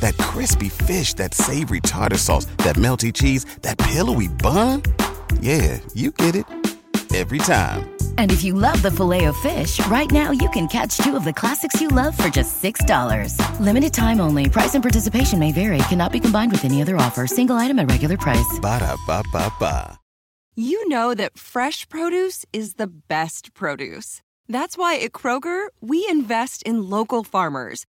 That crispy fish, that savory tartar sauce, that melty cheese, that pillowy bun. Yeah, you get it every time. And if you love the filet of fish, right now you can catch two of the classics you love for just $6. Limited time only. Price and participation may vary. Cannot be combined with any other offer. Single item at regular price. Ba da ba ba ba. You know that fresh produce is the best produce. That's why at Kroger, we invest in local farmers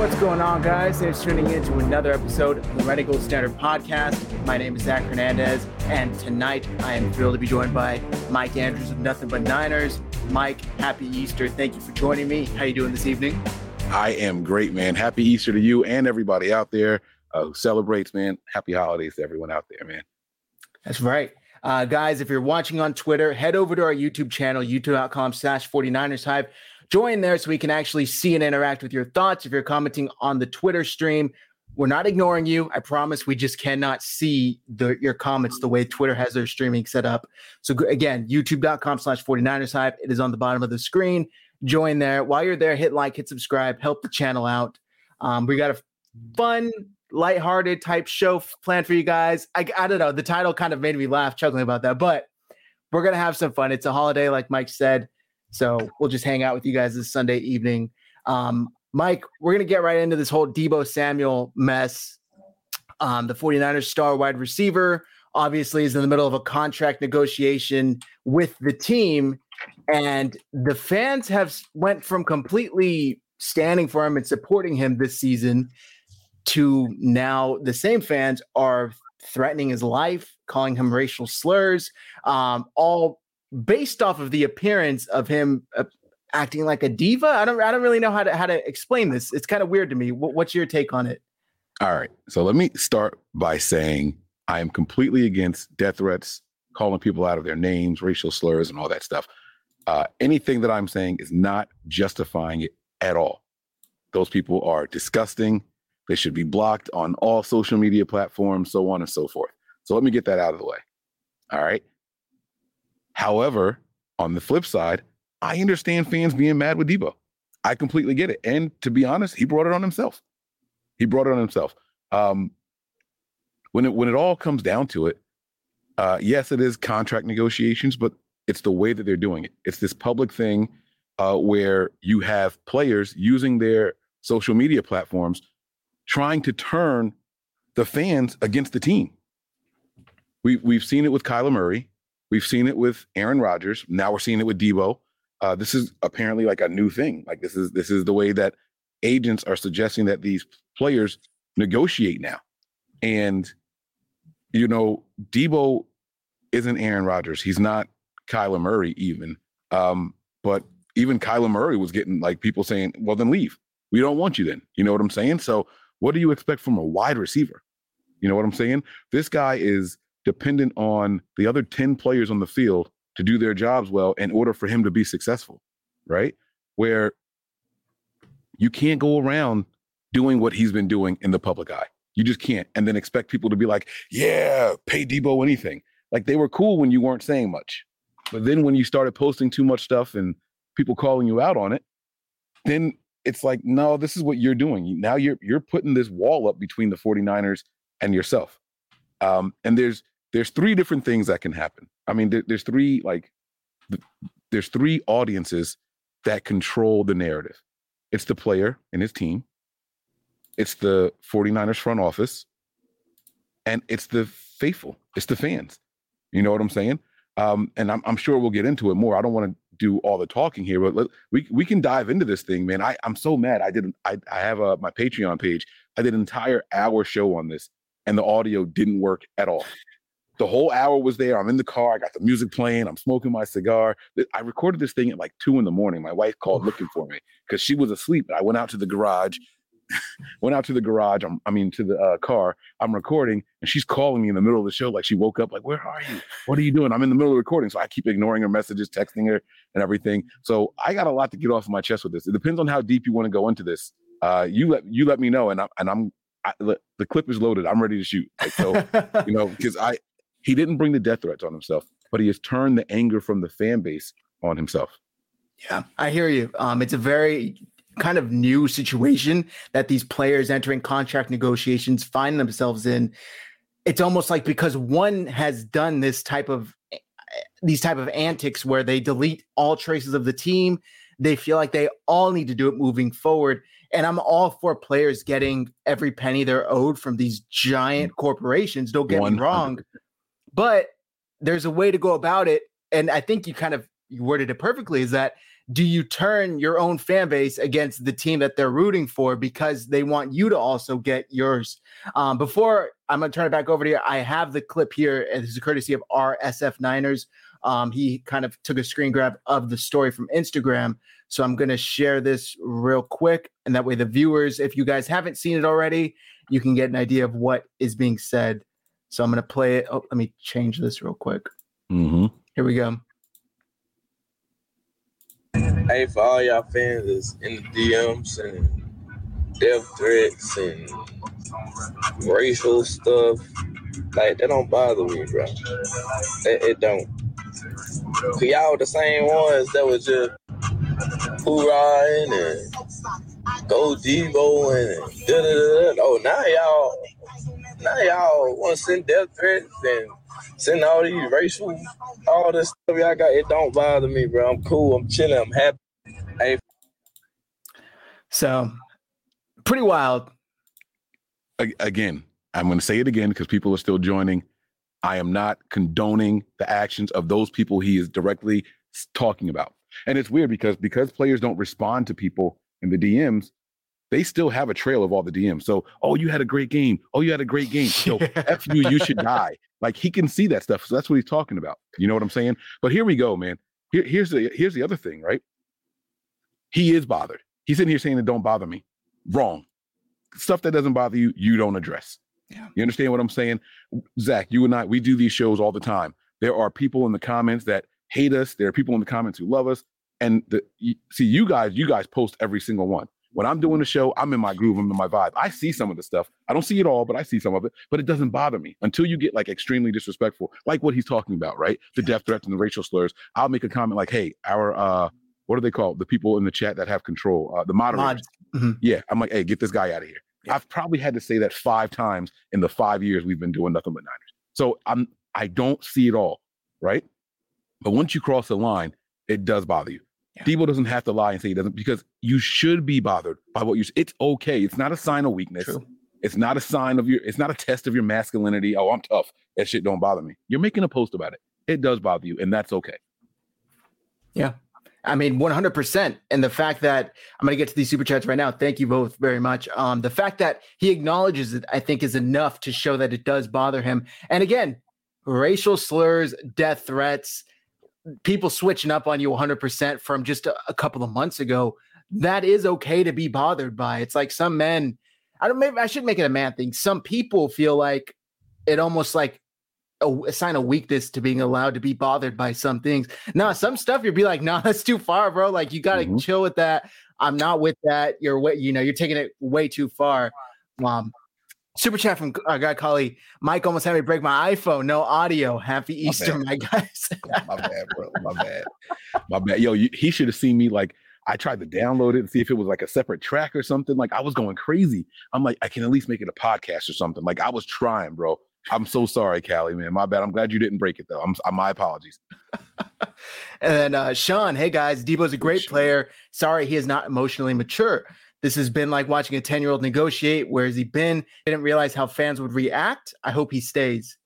What's going on, guys? Thanks for tuning in to another episode of the Red & Gold Standard podcast. My name is Zach Hernandez, and tonight I am thrilled to be joined by Mike Andrews of Nothing But Niners. Mike, happy Easter. Thank you for joining me. How you doing this evening? I am great, man. Happy Easter to you and everybody out there uh, who celebrates, man. Happy holidays to everyone out there, man. That's right. Uh, guys, if you're watching on Twitter, head over to our YouTube channel, youtube.com slash 49ers Hive. Join there so we can actually see and interact with your thoughts. If you're commenting on the Twitter stream, we're not ignoring you. I promise we just cannot see the, your comments the way Twitter has their streaming set up. So again, youtube.com slash 49ers Hive. It is on the bottom of the screen. Join there. While you're there, hit like, hit subscribe, help the channel out. Um, we got a fun, lighthearted type show planned for you guys. I, I don't know. The title kind of made me laugh, chuckling about that, but we're going to have some fun. It's a holiday, like Mike said. So we'll just hang out with you guys this Sunday evening. Um, Mike, we're going to get right into this whole Deebo Samuel mess. Um, the 49ers star wide receiver obviously is in the middle of a contract negotiation with the team. And the fans have went from completely standing for him and supporting him this season to now the same fans are threatening his life, calling him racial slurs, um, all based off of the appearance of him uh, acting like a diva. I don't I don't really know how to how to explain this. It's kind of weird to me. What's your take on it? All right. So let me start by saying I am completely against death threats, calling people out of their names, racial slurs, and all that stuff. Uh, anything that I'm saying is not justifying it at all. Those people are disgusting. They should be blocked on all social media platforms, so on and so forth. So let me get that out of the way. All right. However, on the flip side, I understand fans being mad with Deebo. I completely get it. And to be honest, he brought it on himself. He brought it on himself. Um, when it when it all comes down to it, uh, yes, it is contract negotiations, but it's the way that they're doing it. It's this public thing uh, where you have players using their social media platforms trying to turn the fans against the team. We we've seen it with Kyler Murray. We've seen it with Aaron Rodgers. Now we're seeing it with Deebo. Uh, this is apparently like a new thing. Like this is this is the way that agents are suggesting that these players negotiate now. And you know, Deebo isn't Aaron Rodgers. He's not Kyler Murray even. Um, but even Kyler Murray was getting like people saying, "Well, then leave. We don't want you then." You know what I'm saying? So, what do you expect from a wide receiver? You know what I'm saying? This guy is dependent on the other 10 players on the field to do their jobs well in order for him to be successful, right? Where you can't go around doing what he's been doing in the public eye. You just can't. And then expect people to be like, yeah, pay Deebo anything. Like they were cool when you weren't saying much. But then when you started posting too much stuff and people calling you out on it, then it's like, no, this is what you're doing. Now you're you're putting this wall up between the 49ers and yourself. Um, and there's there's three different things that can happen. I mean, there, there's three like th- there's three audiences that control the narrative. It's the player and his team. It's the 49ers front office. And it's the faithful. It's the fans. You know what I'm saying? Um, and I'm, I'm sure we'll get into it more. I don't want to do all the talking here, but let, we we can dive into this thing, man. I I'm so mad. I didn't. I I have a my Patreon page. I did an entire hour show on this, and the audio didn't work at all. The whole hour was there. I'm in the car. I got the music playing. I'm smoking my cigar. I recorded this thing at like two in the morning. My wife called looking for me because she was asleep. I went out to the garage, went out to the garage. I'm, i mean, to the uh, car. I'm recording, and she's calling me in the middle of the show. Like she woke up. Like, where are you? What are you doing? I'm in the middle of recording, so I keep ignoring her messages, texting her, and everything. So I got a lot to get off of my chest with this. It depends on how deep you want to go into this. Uh, you let you let me know, and I'm and I'm I, the clip is loaded. I'm ready to shoot. Like, so you know, because I he didn't bring the death threats on himself, but he has turned the anger from the fan base on himself. Yeah, I hear you. Um, it's a very kind of new situation that these players entering contract negotiations find themselves in. It's almost like because one has done this type of these type of antics where they delete all traces of the team, they feel like they all need to do it moving forward. And I'm all for players getting every penny they're owed from these giant corporations. Don't get 100%. me wrong. But there's a way to go about it. And I think you kind of you worded it perfectly is that do you turn your own fan base against the team that they're rooting for because they want you to also get yours? Um, before I'm going to turn it back over to you, I have the clip here. And this is courtesy of RSF Niners. Um, he kind of took a screen grab of the story from Instagram. So I'm going to share this real quick. And that way, the viewers, if you guys haven't seen it already, you can get an idea of what is being said so I'm going to play it. Oh, let me change this real quick. Mm-hmm. Here we go. Hey, for all y'all fans in the DMs and death threats and racial stuff, like that don't bother me, bro. It, it don't. Cause y'all the same ones that was just hoorahing and go Deebo and da da da. Oh, now y'all now y'all want to send death threats and send all these racial, all this stuff y'all got. It don't bother me, bro. I'm cool. I'm chilling. I'm happy. Hey. So, pretty wild. Again, I'm going to say it again because people are still joining. I am not condoning the actions of those people he is directly talking about. And it's weird because because players don't respond to people in the DMs, they still have a trail of all the DMs. So, oh, you had a great game. Oh, you had a great game. So, F you, you should die. Like he can see that stuff. So that's what he's talking about. You know what I'm saying? But here we go, man. Here, here's the here's the other thing, right? He is bothered. He's sitting here saying it don't bother me. Wrong. Stuff that doesn't bother you, you don't address. Yeah. You understand what I'm saying? Zach, you and I, we do these shows all the time. There are people in the comments that hate us. There are people in the comments who love us. And the, see, you guys, you guys post every single one. When I'm doing the show, I'm in my groove, I'm in my vibe. I see some of the stuff. I don't see it all, but I see some of it. But it doesn't bother me until you get like extremely disrespectful, like what he's talking about, right? The death threats and the racial slurs. I'll make a comment like, "Hey, our uh, what are they called? The people in the chat that have control, uh, the moderators." Mm-hmm. Yeah, I'm like, "Hey, get this guy out of here." Yeah. I've probably had to say that five times in the five years we've been doing nothing but Niners. So I'm I don't see it all, right? But once you cross the line, it does bother you. Yeah. Deebo doesn't have to lie and say he doesn't because you should be bothered by what you. It's okay. It's not a sign of weakness. True. It's not a sign of your. It's not a test of your masculinity. Oh, I'm tough. That shit don't bother me. You're making a post about it. It does bother you, and that's okay. Yeah. I mean, 100%. And the fact that I'm going to get to these super chats right now. Thank you both very much. Um, the fact that he acknowledges it, I think, is enough to show that it does bother him. And again, racial slurs, death threats, people switching up on you 100% from just a, a, couple of months ago, that is okay to be bothered by. It's like some men, I don't maybe I should make it a man thing. Some people feel like it almost like a, a sign of weakness to being allowed to be bothered by some things. Now, some stuff you'd be like, no, nah, that's too far, bro. Like you got to mm-hmm. chill with that. I'm not with that. You're way, you know, you're taking it way too far. Um, Super chat from our guy Callie. Mike almost had me break my iPhone. No audio. Happy Easter, my, my guys. my bad, bro. My bad. My bad. Yo, you, he should have seen me like I tried to download it and see if it was like a separate track or something. Like I was going crazy. I'm like, I can at least make it a podcast or something. Like I was trying, bro. I'm so sorry, Callie, man. My bad. I'm glad you didn't break it though. I'm, I'm my apologies. and then uh, Sean, hey guys, Deebo's a great player. Sorry, he is not emotionally mature. This has been like watching a 10 year old negotiate. Where has he been? Didn't realize how fans would react. I hope he stays.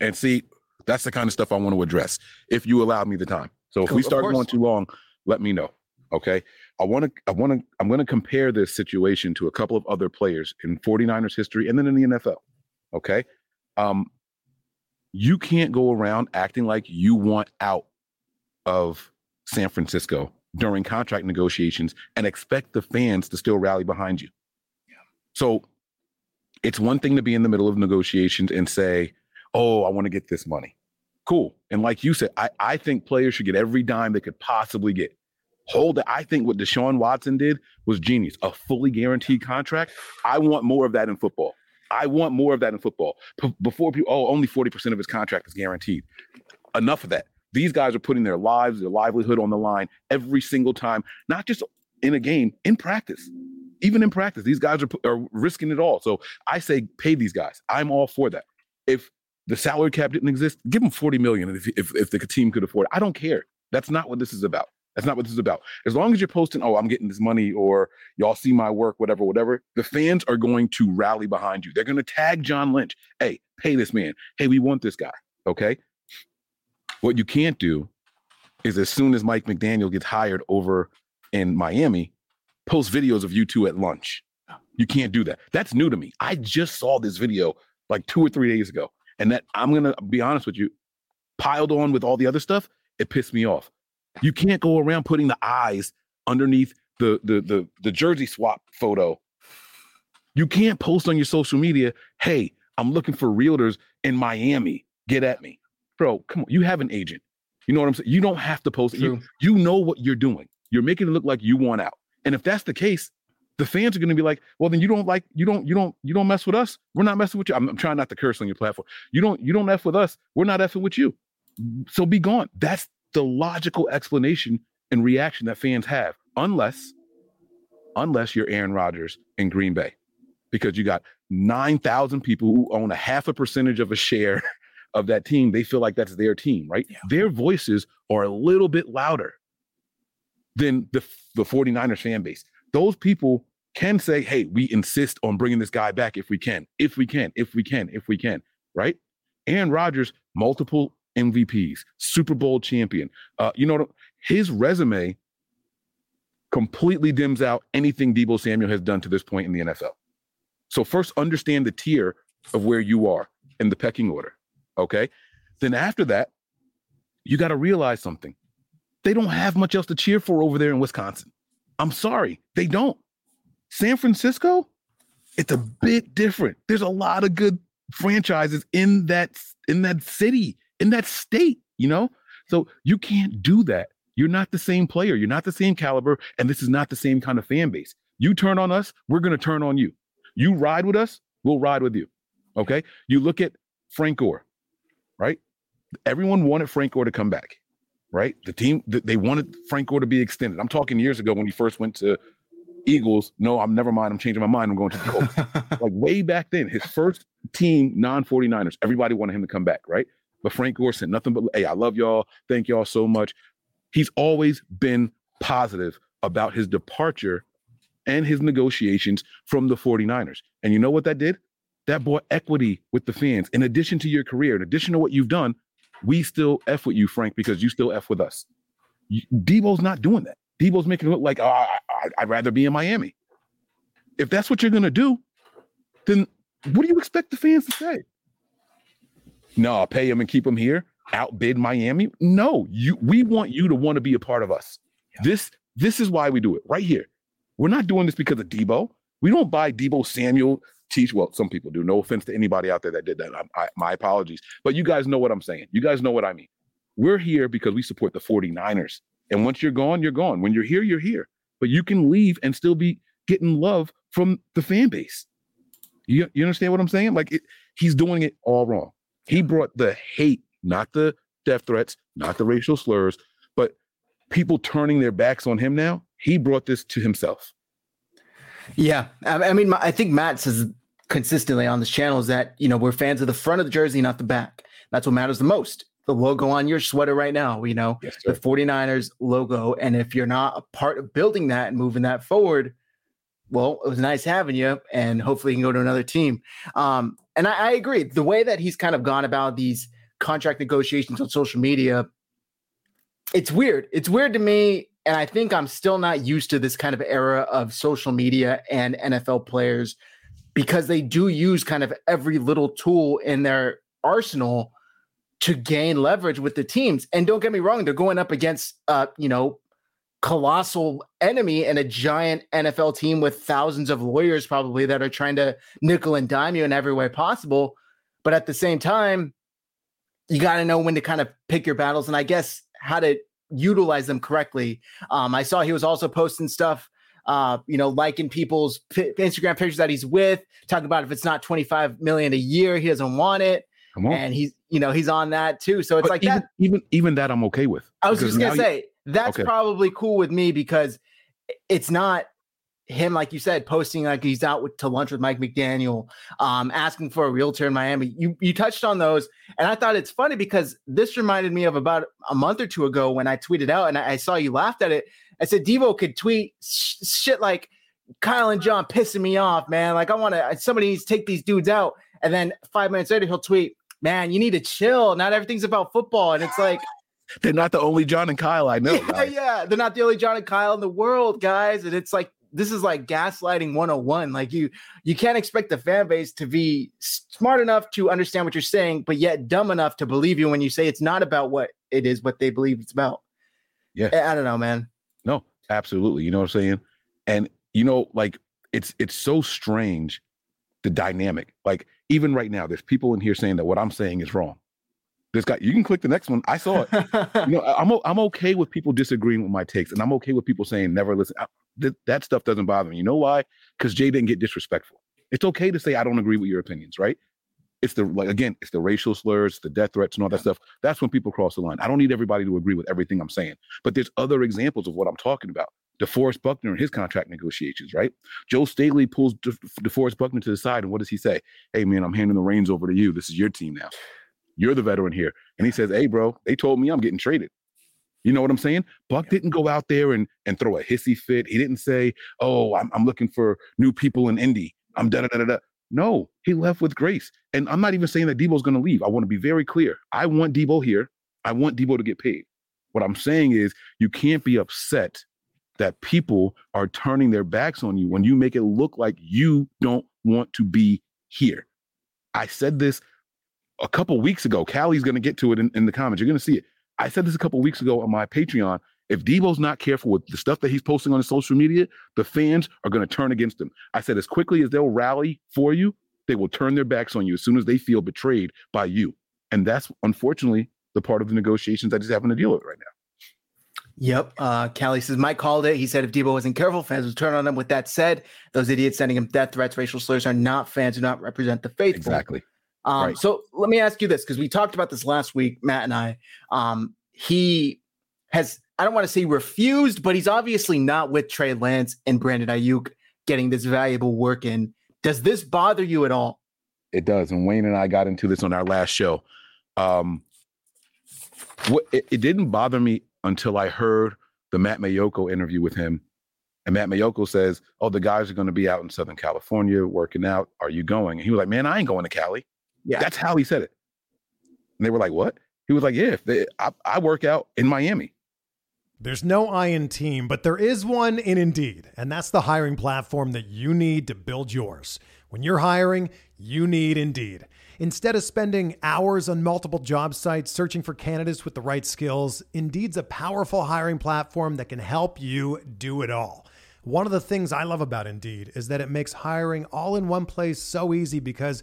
And see, that's the kind of stuff I want to address if you allow me the time. So if we start going too long, let me know. Okay. I want to, I want to, I'm going to compare this situation to a couple of other players in 49ers history and then in the NFL. Okay. Um, you can't go around acting like you want out of San Francisco during contract negotiations and expect the fans to still rally behind you. Yeah. So it's one thing to be in the middle of negotiations and say, oh, I want to get this money. Cool. And like you said, I, I think players should get every dime they could possibly get. Hold it. I think what Deshaun Watson did was genius. A fully guaranteed contract. I want more of that in football. I want more of that in football. P- before people, oh, only 40% of his contract is guaranteed. Enough of that. These guys are putting their lives, their livelihood on the line every single time, not just in a game, in practice. Even in practice, these guys are, are risking it all. So I say, pay these guys. I'm all for that. If the salary cap didn't exist, give them 40 million if, if, if the team could afford it. I don't care. That's not what this is about. That's not what this is about. As long as you're posting, oh, I'm getting this money, or y'all see my work, whatever, whatever, the fans are going to rally behind you. They're going to tag John Lynch. Hey, pay this man. Hey, we want this guy. Okay. What you can't do is as soon as Mike McDaniel gets hired over in Miami, post videos of you two at lunch. You can't do that. That's new to me. I just saw this video like two or three days ago. And that I'm gonna be honest with you, piled on with all the other stuff, it pissed me off. You can't go around putting the eyes underneath the the the, the jersey swap photo. You can't post on your social media, hey, I'm looking for realtors in Miami. Get at me. Bro, come on. You have an agent. You know what I'm saying? You don't have to post. You, you know what you're doing. You're making it look like you want out. And if that's the case, the fans are going to be like, well, then you don't like, you don't, you don't, you don't mess with us. We're not messing with you. I'm, I'm trying not to curse on your platform. You don't, you don't f with us. We're not effing with you. So be gone. That's the logical explanation and reaction that fans have, unless, unless you're Aaron Rodgers in Green Bay, because you got 9,000 people who own a half a percentage of a share of that team. They feel like that's their team, right? Yeah. Their voices are a little bit louder than the, the 49ers fan base those people can say, hey, we insist on bringing this guy back if we can, if we can, if we can, if we can, right? Aaron Rodgers, multiple MVPs, Super Bowl champion. Uh, you know, his resume completely dims out anything Deebo Samuel has done to this point in the NFL. So first understand the tier of where you are in the pecking order. Okay. Then after that, you got to realize something. They don't have much else to cheer for over there in Wisconsin. I'm sorry, they don't. San Francisco, it's a bit different. There's a lot of good franchises in that in that city, in that state, you know? So you can't do that. You're not the same player, you're not the same caliber, and this is not the same kind of fan base. You turn on us, we're going to turn on you. You ride with us, we'll ride with you. Okay? You look at Frank Gore, right? Everyone wanted Frank Gore to come back right? The team they wanted Frank Gore to be extended. I'm talking years ago when he first went to Eagles. No, I'm never mind. I'm changing my mind. I'm going to the Colts. like way back then, his first team, non 49ers, everybody wanted him to come back, right? But Frank Gore said nothing but, hey, I love y'all. Thank y'all so much. He's always been positive about his departure and his negotiations from the 49ers. And you know what that did? That brought equity with the fans. In addition to your career, in addition to what you've done, we still F with you, Frank, because you still F with us. Deebo's not doing that. Deebo's making it look like, oh, I, would rather be in Miami. If that's what you're going to do, then what do you expect the fans to say? No, I'll pay him and keep him here. Outbid Miami? No, you. We want you to want to be a part of us. Yeah. This this is why we do it right here. We're not doing this because of Deebo. We don't buy Deebo Samuel teach. Well, some people do. No offense to anybody out there that did that. I, I, my apologies. But you guys know what I'm saying. You guys know what I mean. We're here because we support the 49ers. And once you're gone, you're gone. When you're here, you're here. But you can leave and still be getting love from the fan base. You, you understand what I'm saying? Like it, he's doing it all wrong. He brought the hate, not the death threats, not the racial slurs, but people turning their backs on him now. He brought this to himself. Yeah, I mean, I think Matt says consistently on this channel is that you know we're fans of the front of the jersey, not the back. That's what matters the most. The logo on your sweater right now, you know, Yes, the sir. 49ers logo. And if you're not a part of building that and moving that forward, well, it was nice having you, and hopefully you can go to another team. Um, and I, I agree. The way that he's kind of gone about these contract negotiations on social media, it's weird. It's weird to me, and I think I'm still not used to this kind of era of social media and NFL players because they do use kind of every little tool in their arsenal to gain leverage with the teams. And don't get me wrong, they're going up against uh, you know, colossal enemy and a giant NFL team with thousands of lawyers probably that are trying to nickel and dime you in every way possible. But at the same time, you got to know when to kind of pick your battles and I guess how to utilize them correctly. Um, I saw he was also posting stuff, uh, you know, liking people's p- Instagram pictures that he's with, talking about if it's not 25 million a year, he doesn't want it. Come on. And he's, you know, he's on that too. So it's But like even, that. even even that I'm okay with. I was just gonna now you- say that's Okay. probably cool with me because it's not him, like you said, posting like he's out with, to lunch with Mike McDaniel, um, asking for a realtor in Miami. You you touched on those, and I thought it's funny because this reminded me of about a month or two ago when I tweeted out, and I, I saw you laughed at it. I said Deebo could tweet sh- shit like Kyle and John pissing me off, man. Like I want to somebody needs to take these dudes out, and then five minutes later he'll tweet, "Man, you need to chill. Not everything's about football." And it's like. They're not the only John and Kyle I know. Yeah, guys. yeah. They're not the only John and Kyle in the world, guys. And it's like this is like gaslighting 101. Like you you can't expect the fan base to be smart enough to understand what you're saying, but yet dumb enough to believe you when you say it's not about what it is, what they believe it's about. Yeah. I don't know, man. No, absolutely. You know what I'm saying? And you know, like it's it's so strange the dynamic. Like even right now, there's people in here saying that what I'm saying is wrong. This guy, you can click the next one. I saw it. you know, I'm I'm okay with people disagreeing with my takes, and I'm okay with people saying never listen. I- th- that stuff doesn't bother me. You know why? Because Jay didn't get disrespectful. It's okay to say I don't agree with your opinions, right? It's the like again, it's the racial slurs, the death threats, and all that stuff. That's when people cross the line. I don't need everybody to agree with everything I'm saying, but there's other examples of what I'm talking about. DeForest Buckner and his contract negotiations, right? Joe Staley pulls De- DeForest Buckner to the side, and what does he say? Hey, man, I'm handing the reins over to you. This is your team now. You're the veteran here. And he says, Hey, bro, they told me I'm getting traded. You know what I'm saying? Buck didn't go out there and, and throw a hissy fit. He didn't say, Oh, I'm, I'm looking for new people in Indy. I'm da da da da da. No, he left with grace. And I'm not even saying that Deebo's going to leave. I want to be very clear. I want Deebo here. I want Deebo to get paid. What I'm saying is, you can't be upset that people are turning their backs on you when you make it look like you don't want to be here. I said this a couple weeks ago. Callie's going to get to it in, in the comments. You're going to see it. I said this a couple weeks ago on my Patreon. If Deebo's not careful with the stuff that he's posting on his social media, the fans are going to turn against him. I said, as quickly as they'll rally for you, they will turn their backs on you as soon as they feel betrayed by you. And that's unfortunately the part of the negotiations that he's having to deal with right now. Yep. Uh, Callie says Mike called it. He said if Deebo wasn't careful, fans would turn on him. With that said, those idiots sending him death threats, racial slurs are not fans, do not represent the faithful. Exactly. Um, Right. So let me ask you this because we talked about this last week, Matt and I. Um, he has, I don't want to say refused, but he's obviously not with Trey Lance and Brandon Aiyuk getting this valuable work in. Does this bother you at all? It does. And Wayne and I got into this on our last show. Um, what it, it didn't bother me until I heard the Matt Maiocco interview with him. And Matt Maiocco says, Oh, the guys are going to be out in Southern California working out. Are you going? And he was like, Man, I ain't going to Cali. Yeah. That's how he said it. And they were like, What? He was like, Yeah, if they, I, I work out in Miami. There's no I in team, but there is one in Indeed, and that's the hiring platform that you need to build yours. When you're hiring, you need Indeed. Instead of spending hours on multiple job sites searching for candidates with the right skills, Indeed's a powerful hiring platform that can help you do it all. One of the things I love about Indeed is that it makes hiring all in one place so easy because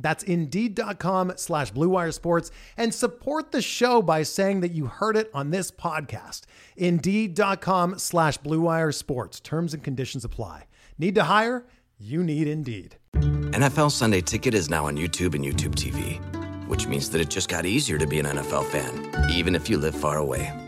That's indeed.com slash Sports and support the show by saying that you heard it on this podcast. Indeed.com slash Sports. Terms and conditions apply. Need to hire? You need Indeed. NFL Sunday Ticket is now on YouTube and YouTube TV, which means that it just got easier to be an NFL fan, even if you live far away.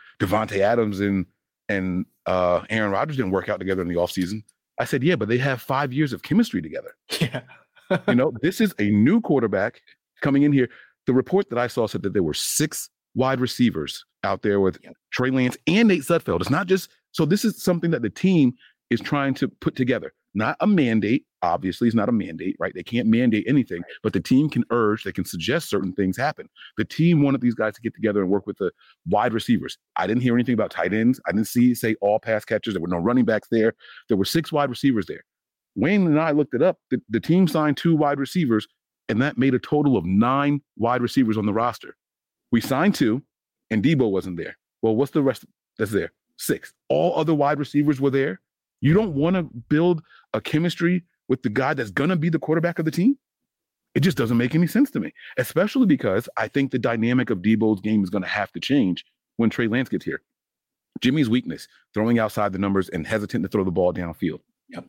Davante Adams and and uh, Aaron Rodgers didn't work out together in the offseason. I said, yeah, but they have five years of chemistry together. Yeah. you know, this is a new quarterback coming in here. The report that I saw said that there were six wide receivers out there with yep. Trey Lance and Nate Sudfeld. It's not just so this is something that the team is trying to put together not a mandate. Obviously, it's not a mandate, right? They can't mandate anything, but the team can urge, they can suggest certain things happen. The team wanted these guys to get together and work with the wide receivers. I didn't hear anything about tight ends. I didn't see say all pass catchers. There were no running backs there. There were six wide receivers there. Wayne and I looked it up. The, the team signed two wide receivers, and that made a total of nine wide receivers on the roster. We signed two, and Deebo wasn't there. Well, what's the rest that's there? Six. All other wide receivers were there. You don't want to build a chemistry with the guy that's going to be the quarterback of the team? It just doesn't make any sense to me, especially because I think the dynamic of Deebo's game is going to have to change when Trey Lance gets here. Jimmy's weakness, throwing outside the numbers and hesitant to throw the ball downfield. Yep.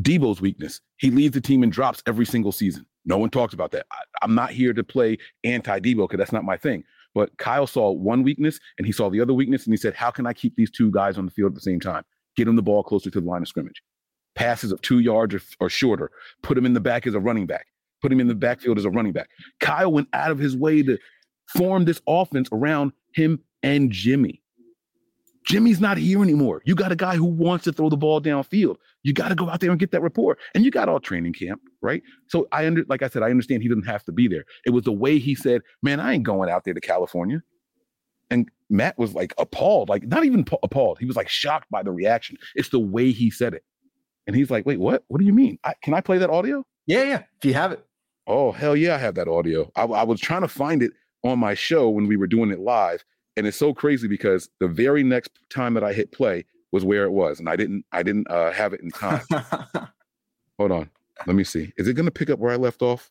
Deebo's weakness, he leads the team in drops every single season. No one talks about that. I, am not here to play anti Deebo because that's not my thing. But Kyle saw one weakness and he saw the other weakness and he said, How can I keep these two guys on the field at the same time? Get him the ball closer to the line of scrimmage passes of two yards or, or shorter, put him in the back as a running back, put him in the backfield as a running back. Kyle went out of his way to form this offense around him and Jimmy. Jimmy's not here anymore. You got a guy who wants to throw the ball downfield. You got to go out there and get that rapport. And you got all training camp, right? So I under like I said, I understand he doesn't have to be there. It was the way he said, "Man, I ain't going out there to California." And Matt was like appalled, like not even appalled. He was like shocked by the reaction. It's the way he said it. And he's like, wait, what? What do you mean? I, can I play that audio? Yeah, yeah. If you have it. Oh, hell yeah, I have that audio. I, I was trying to find it on my show when we were doing it live. And it's so crazy because the very next time that I hit play was where it was. And I didn't, I didn't uh, have it in time. Hold on. Let me see. Is it going to pick up where I left off?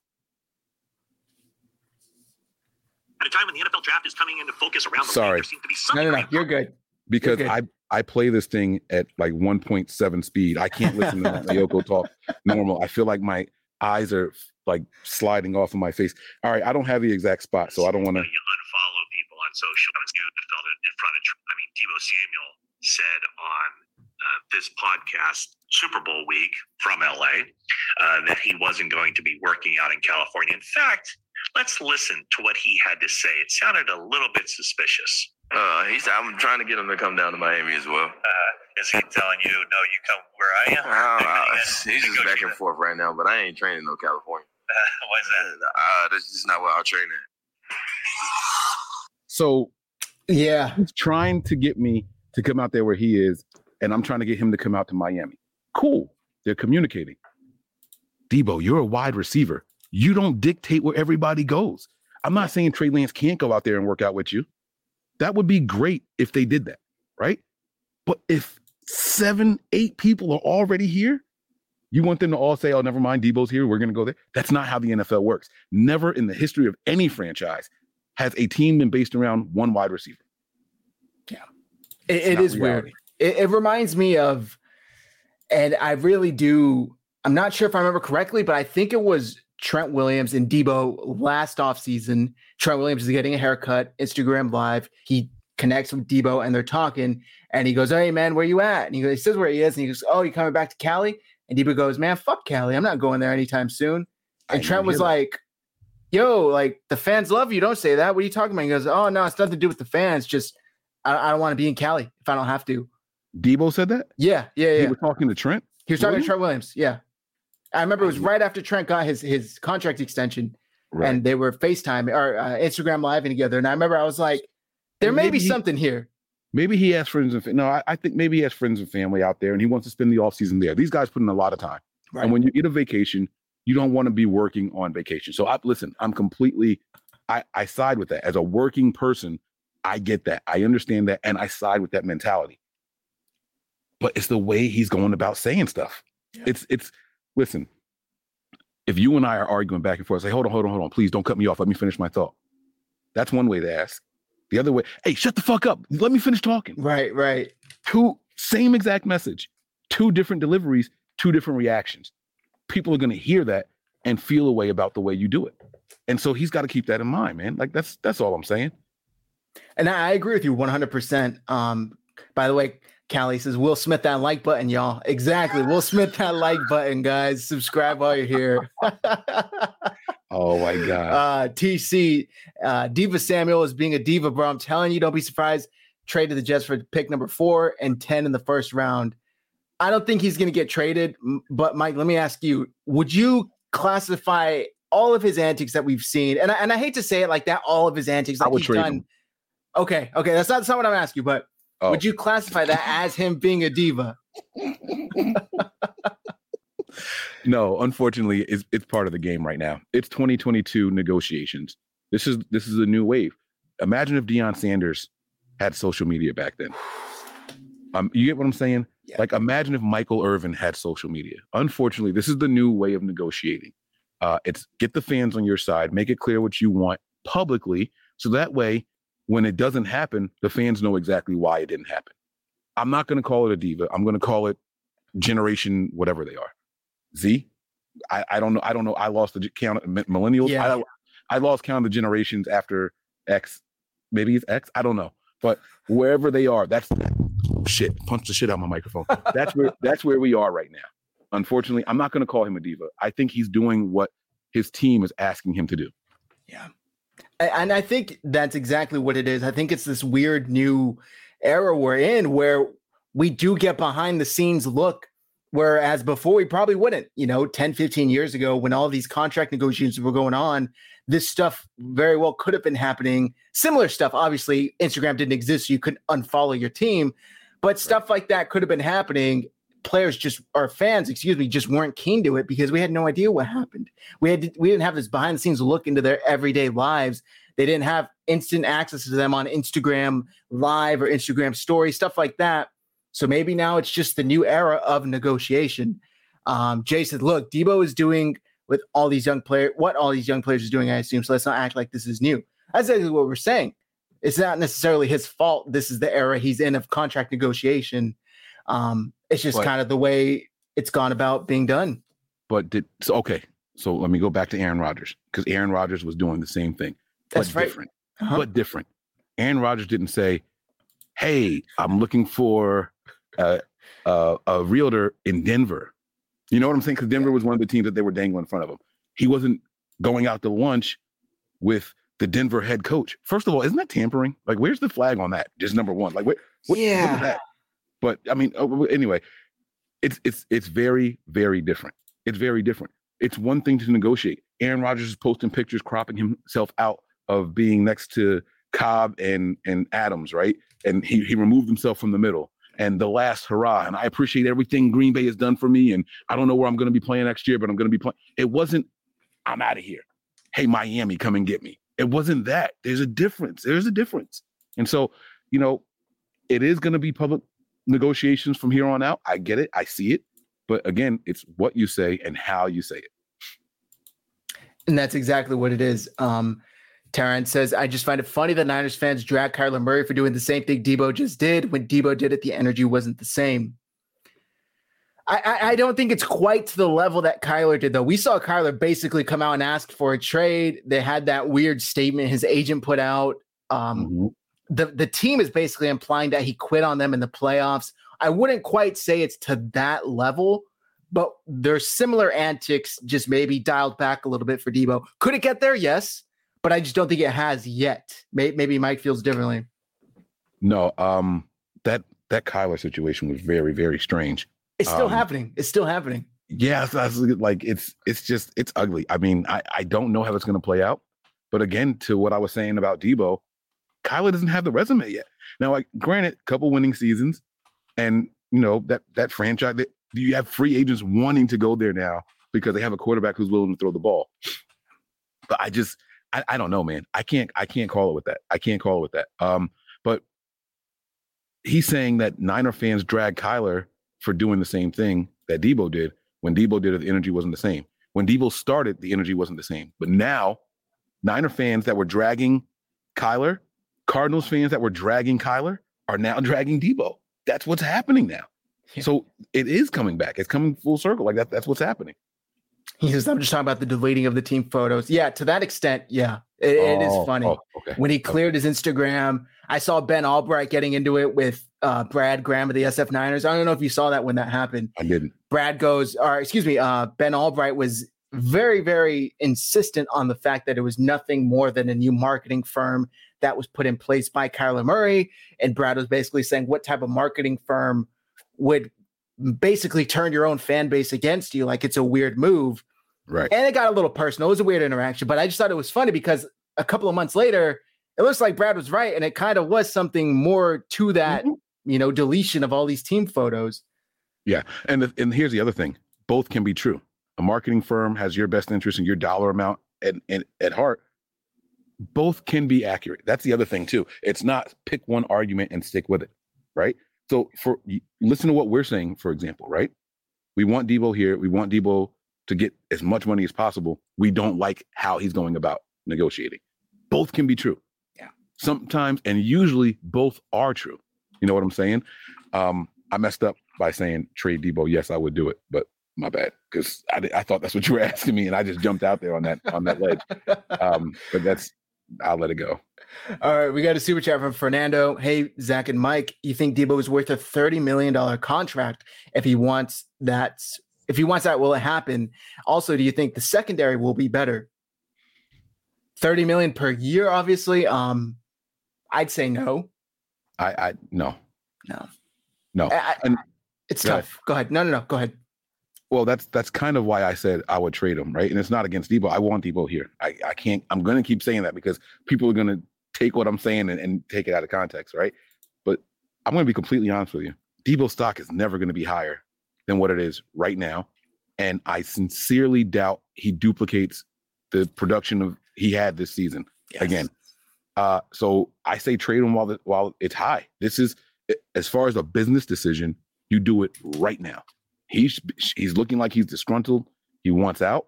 At a time when the NFL draft is coming into focus around the Sorry. league, there seems to be something. No, no, no. You're good. Because I I play this thing at like 1.7 speed. I can't listen to Yoko talk normal. I feel like my eyes are like sliding off of my face. All right, I don't have the exact spot, so I don't want to unfollow people on social. It's good felt it in front of. I mean, Deebo Samuel said on uh, this podcast Super Bowl week from LA uh, that he wasn't going to be working out in California. In fact, let's listen to what he had to say. It sounded a little bit suspicious. Uh, he's. I'm trying to get him to come down to Miami as well. Uh, is he telling you, no, you come where I am? Uh, he's just back and forth right now, but I ain't training no California. Why is that? Uh, that's just not where I'll train at. So, yeah, he's trying to get me to come out there where he is, and I'm trying to get him to come out to Miami. Cool. They're communicating. Deebo, you're a wide receiver. You don't dictate where everybody goes. I'm not saying Trey Lance can't go out there and work out with you. That would be great if they did that, right? But if seven, eight people are already here, you want them to all say, oh, never mind, Deebo's here, we're going to go there. That's not how the NFL works. Never in the history of any franchise has a team been based around one wide receiver. Yeah. it, it is reality. weird. It, it reminds me of, and I really do, I'm not sure if I remember correctly, but I think it was Trent Williams and Deebo last offseason. Trent Williams is getting a haircut, Instagram live. He connects with Deebo and they're talking. And he goes, Hey man, where you at? And he, goes, he says where he is. And he goes, Oh, you coming back to Cali? And Deebo goes, Man, fuck Cali. I'm not going there anytime soon. And Trent was like, Yo, like the fans love you. Don't say that. What are you talking about? He goes, Oh, no, it's nothing to do with the fans. Just I, I don't want to be in Cali if I don't have to. Deebo said that? Yeah, yeah, yeah. He was talking to Trent? He was talking Williams? to Trent Williams. Yeah. I remember it was right after Trent got his his contract extension, Right. and they were FaceTime or uh, Instagram living together. And I remember I was like, there may be he- something here. Maybe he has friends and no, I, I think maybe he has friends and family out there, and he wants to spend the off season there. These guys put in a lot of time, Right. and when you get a vacation, you don't want to be working on vacation. So I listen. I'm completely, I I side with that as a working person. I get that. I understand that, and I side with that mentality. But it's the way he's going about saying stuff. It's it's listen. If you and I are arguing back and forth, say, hold on, hold on, hold on, please don't cut me off. Let me finish my thought. That's one way to ask. The other way, hey, shut the fuck up. Let me finish talking. Right, right. Two same exact message, two different deliveries, two different reactions. People are going to hear that and feel a way about the way you do it. And so he's got to keep that in mind, man. Like that's that's all I'm saying. And I, I agree with you 100%. Um, by the way, Callie says, Will Smith that like button, y'all. Exactly. Will Smith that like button, guys. Subscribe while you're here. Oh my god. uh, TC, uh, Diva Samuel is being a diva, bro. I'm telling you, don't be surprised. Traded the Jets for pick number four and 10 in the first round. I don't think he's going to get traded. But Mike, let me ask you: Would you classify all of his antics that we've seen? And I, and I hate to say it like that, all of his antics, I would he's trade done. him. Okay, okay, that's not, that's not what I'm asking you. But Oh. would you classify that as him being a diva? No, unfortunately, it's it's part of the game right now. It's 2022 negotiations. This is this is a new wave. Imagine if Deion Sanders had social media back then. Um, you get what I'm saying? Yeah. Like, imagine if Michael Irvin had social media. Unfortunately, this is the new way of negotiating. Uh, it's get the fans on your side, make it clear what you want publicly, so that way, when it doesn't happen, the fans know exactly why it didn't happen. I'm not going to call it a diva. I'm going to call it generation whatever they are. Z. I, I don't know. I don't know. I lost the count of millennials. Yeah. I, I lost count of the generations after X. Maybe it's X. I don't know. But wherever they are, that's shit. Punch the shit out of my microphone. That's where that's where we are right now. Unfortunately, I'm not going to call him a diva. I think he's doing what his team is asking him to do. A- And I think that's exactly what it is. I think it's this weird new era we're in where we do get behind the scenes look, whereas before we probably wouldn't. You know, 10, 15 years ago, when all these contract negotiations were going on, this stuff very well could have been happening. Similar stuff. Obviously, Instagram didn't exist, so you couldn't unfollow your team, but stuff like that could have been happening. Players just, or fans, excuse me, just weren't keen to it because we had no idea what happened. We had, we didn't have this behind the scenes look into their everyday lives. They didn't have instant access to them on Instagram live or Instagram story, stuff like that. So maybe now it's just the new era of negotiation. Um, Jay said, look, Deebo is doing with all these young players, what all these young players are doing, I assume. So let's not act like this is new. That's exactly what we're saying. It's not necessarily his fault. This is the era he's in of contract negotiation. Um, it's just But- kind of the way it's gone about being done. But did so okay. So let me go back to Aaron Rodgers because Aaron Rodgers was doing the same thing, That's but right. different. Uh-huh. But different. Aaron Rodgers didn't say, "Hey, I'm looking for a a, a realtor in Denver." You know what I'm saying? Because Denver was one of the teams that they were dangling in front of him. He wasn't going out to lunch with the Denver head coach. First of all, isn't that tampering? Like, where's the flag on that? Just number one. Like, what? what Yeah. at that. But I mean, uh, anyway, it's it's it's very very different. It's very different. It's one thing to negotiate. Aaron Rodgers is posting pictures, cropping himself out of being next to Cobb and and Adams, right? And he he removed himself from the middle. And the last hurrah. And I appreciate everything Green Bay has done for me. And I don't know where I'm going to be playing next year, but I'm going to be playing. It wasn't. I'm out of here. Hey, Miami, come and get me. It wasn't that. There's a difference. There's a difference. And so, you know, it is going to be public negotiations from here on out. I get it. I see it. But again, it's what you say and how you say it. And that's exactly what it is. Um, Taryn says, I just find it funny that Niners fans drag Kyler Murray for doing the same thing Deebo just did. When Deebo did it, the energy wasn't the same. I, I, I don't think it's quite to the level that Kyler did, though. We saw Kyler basically come out and ask for a trade. They had that weird statement his agent put out. Um, Mhm. The, the team is basically implying that he quit on them in the playoffs. I wouldn't quite say it's to that level, but there's similar antics, just maybe dialed back a little bit for Deebo. Could it get there? Yes, but I just don't think it has yet. Maybe Mike feels differently. No, um, that that Kyler situation was very, very strange. It's still Um, happening. It's still happening. Yeah, that's like it's it's just it's ugly. I mean, I I don't know how it's going to play out, but again, to what I was saying about Deebo, Kyler doesn't have the resume yet. Now, like granted, a couple winning seasons, and you know that that franchise. That, you have free agents wanting to go there now because they have a quarterback who's willing to throw the ball. But I just I, I don't know, man. I can't I can't call it with that. I can't call it with that. Um, but he's saying that Niner fans drag Kyler for doing the same thing that Deebo did. When Deebo did it, the energy wasn't the same. When Deebo started, the energy wasn't the same. But now, Niner fans that were dragging Kyler, Cardinals fans that were dragging Kyler, are now dragging Deebo. That's what's happening now. Yeah. So it is coming back. It's coming full circle. Like that. That's what's happening. He says, I'm just talking about the deleting of the team photos. Yeah, to that extent, yeah. it, oh, it is oh, funny. Oh, okay. When he cleared okay. his Instagram, I saw Ben Albright getting into it with uh, Brad Graham of the SF Niners. I don't know if you saw that when that happened. I didn't. Brad goes, or excuse me, uh, Ben Albright was very, very insistent on the fact that it was nothing more than a new marketing firm that was put in place by Kyler Murray. And Brad was basically saying, what type of marketing firm would basically turn your own fan base against you? Like it's a weird move. Right. And it got a little personal. It was a weird interaction, but I just thought it was funny because a couple of months later, it looks like Brad was right. And it kind of was something more to that, mm-hmm. you know, deletion of all these team photos. Yeah. And, the, and here's the other thing both can be true. A marketing firm has your best interest and your dollar amount at, at, at heart. Both can be accurate. That's the other thing, too. It's not pick one argument and stick with it. Right. So for listen to what we're saying, for example, right? We want Deebo here. We want Deebo to get as much money as possible. We don't like how he's going about negotiating. Both can be true. Yeah. Sometimes and usually both are true. You know what I'm saying? Um, I messed up by saying trade Deebo. Yes, I would do it, but my bad because I, I thought that's what you were asking me, and I just jumped out there on that on that ledge. Um, but that's I'll let it go. All right, we got a super chat from Fernando. Hey, Zach and Mike, you think Deebo is worth a thirty million dollar contract if he wants that? If he wants that, will it happen? Also, do you think the secondary will be better? Thirty million per year, obviously. Um, I'd say no. I, I no, no, no. I, and it's tough. Ahead. Go ahead. No, no, no. Go ahead. Well, that's that's kind of why I said I would trade him, right? And it's not against Deebo. I want Deebo here. I, I can't. I'm going to keep saying that because people are going to take what I'm saying and, and take it out of context, right? But I'm going to be completely honest with you. Deebo stock is never going to be higher than what it is right now, and I sincerely doubt he duplicates the production of he had this season yes. again. Uh, so I say trade him while the, while it's high. This is as far as a business decision, you do it right now. He's he's looking like he's disgruntled. He wants out,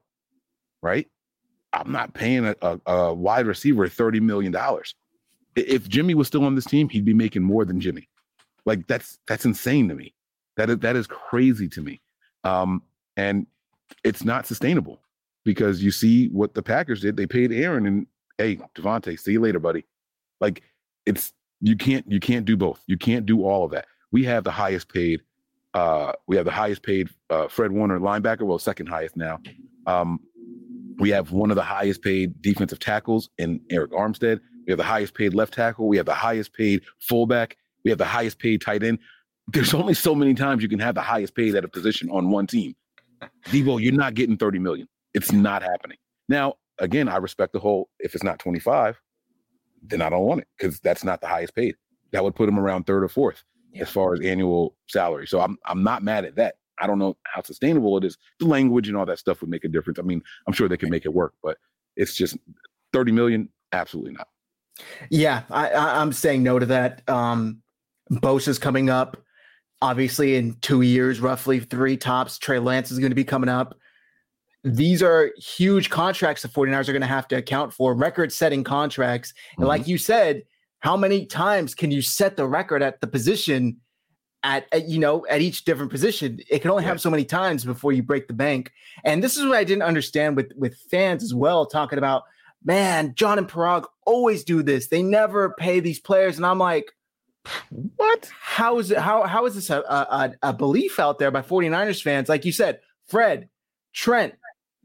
right? I'm not paying a, a, a wide receiver thirty million dollars. If Jimmy was still on this team, he'd be making more than Jimmy. Like that's that's insane to me. That is that is crazy to me. Um, and it's not sustainable because you see what the Packers did. They paid Aaron and hey, Davante, see you later, buddy. Like it's you can't you can't do both. You can't do all of that. We have the highest paid. Uh, we have the highest paid uh, Fred Warner linebacker. Well, second highest now. Um, we have one of the highest paid defensive tackles in Arik Armstead. We have the highest paid left tackle. We have the highest paid fullback. We have the highest paid tight end. There's only so many times you can have the highest paid at a position on one team. Deebo, you're not getting 30 million. It's not happening. Now, again, I respect the whole if it's not 25, then I don't want it because that's not the highest paid. That would put him around third or fourth yeah. as far as annual salary. So I'm I'm not mad at that. I don't know how sustainable it is. The language and all that stuff would make a difference. I mean, I'm sure they can make it work, but it's just 30 million, absolutely not. Yeah, I, I'm saying no to that. Um, Bosa's coming up, obviously in two years, roughly three tops. Trey Lance is going to be coming up. These are huge contracts the 49ers are going to have to account for, record setting contracts. Mm-hmm. And like you said, how many times can you set the record at the position at, at, you know at each different position? It can only have so many times before you break the bank. And this is what i didn't understand with with fans as well talking about man john and Paraag always do this. They never pay these players. And i'm like what? How is it how how is this a, a, a belief out there by 49ers fans? Like you said fred trent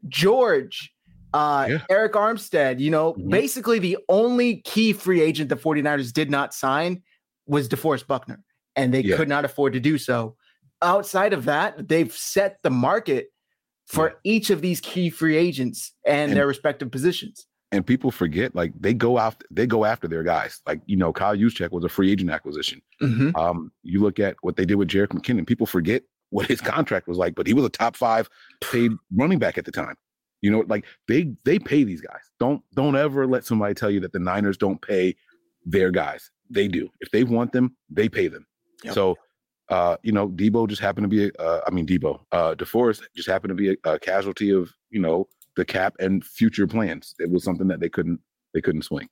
george uh yeah. Arik Armstead, you know, mm-hmm. basically the only key free agent the 49ers did not sign was DeForest Buckner and they yeah. could not afford to do so. Outside of that, they've set the market for each of these key free agents and, And- their respective positions. and people forget like they go after they go after their guys. Like you know, Kyle Juszczyk was a free agent acquisition. Mhm. Um, you look at what they did with Jerick McKinnon. People forget what his contract was like, but he was a top five paid running back at the time. You know, like they they pay these guys. Don't don't ever let somebody tell you that the Niners don't pay their guys. They do. If they want them, they pay them. Yep. So, uh, you know, Deebo just happened to be. Uh, I mean, Deebo, uh, DeForest just happened to be a, a casualty of you know the cap and future plans. It was something that they couldn't they couldn't swing.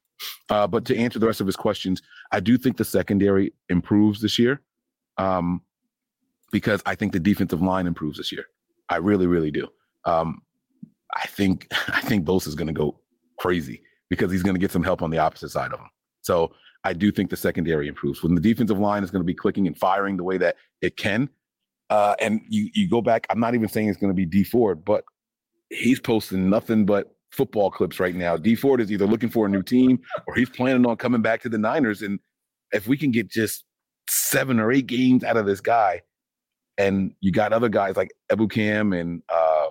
Uh, but to answer the rest of his questions, I do think the secondary improves this year, um, because I think the defensive line improves this year. I really, really do. Um, I think I think Bosa is going to go crazy because he's going to get some help on the opposite side of him. So I do think the secondary improves when the defensive line is going to be clicking and firing the way that it can. Uh, and you you go back. I'm not even saying it's going to be D Ford, but he's posting nothing but football clips right now. D Ford is either looking for a new team or he's planning on coming back to the Niners. And if we can get just seven or eight games out of this guy, and you got other guys like Ebukam and uh, uh,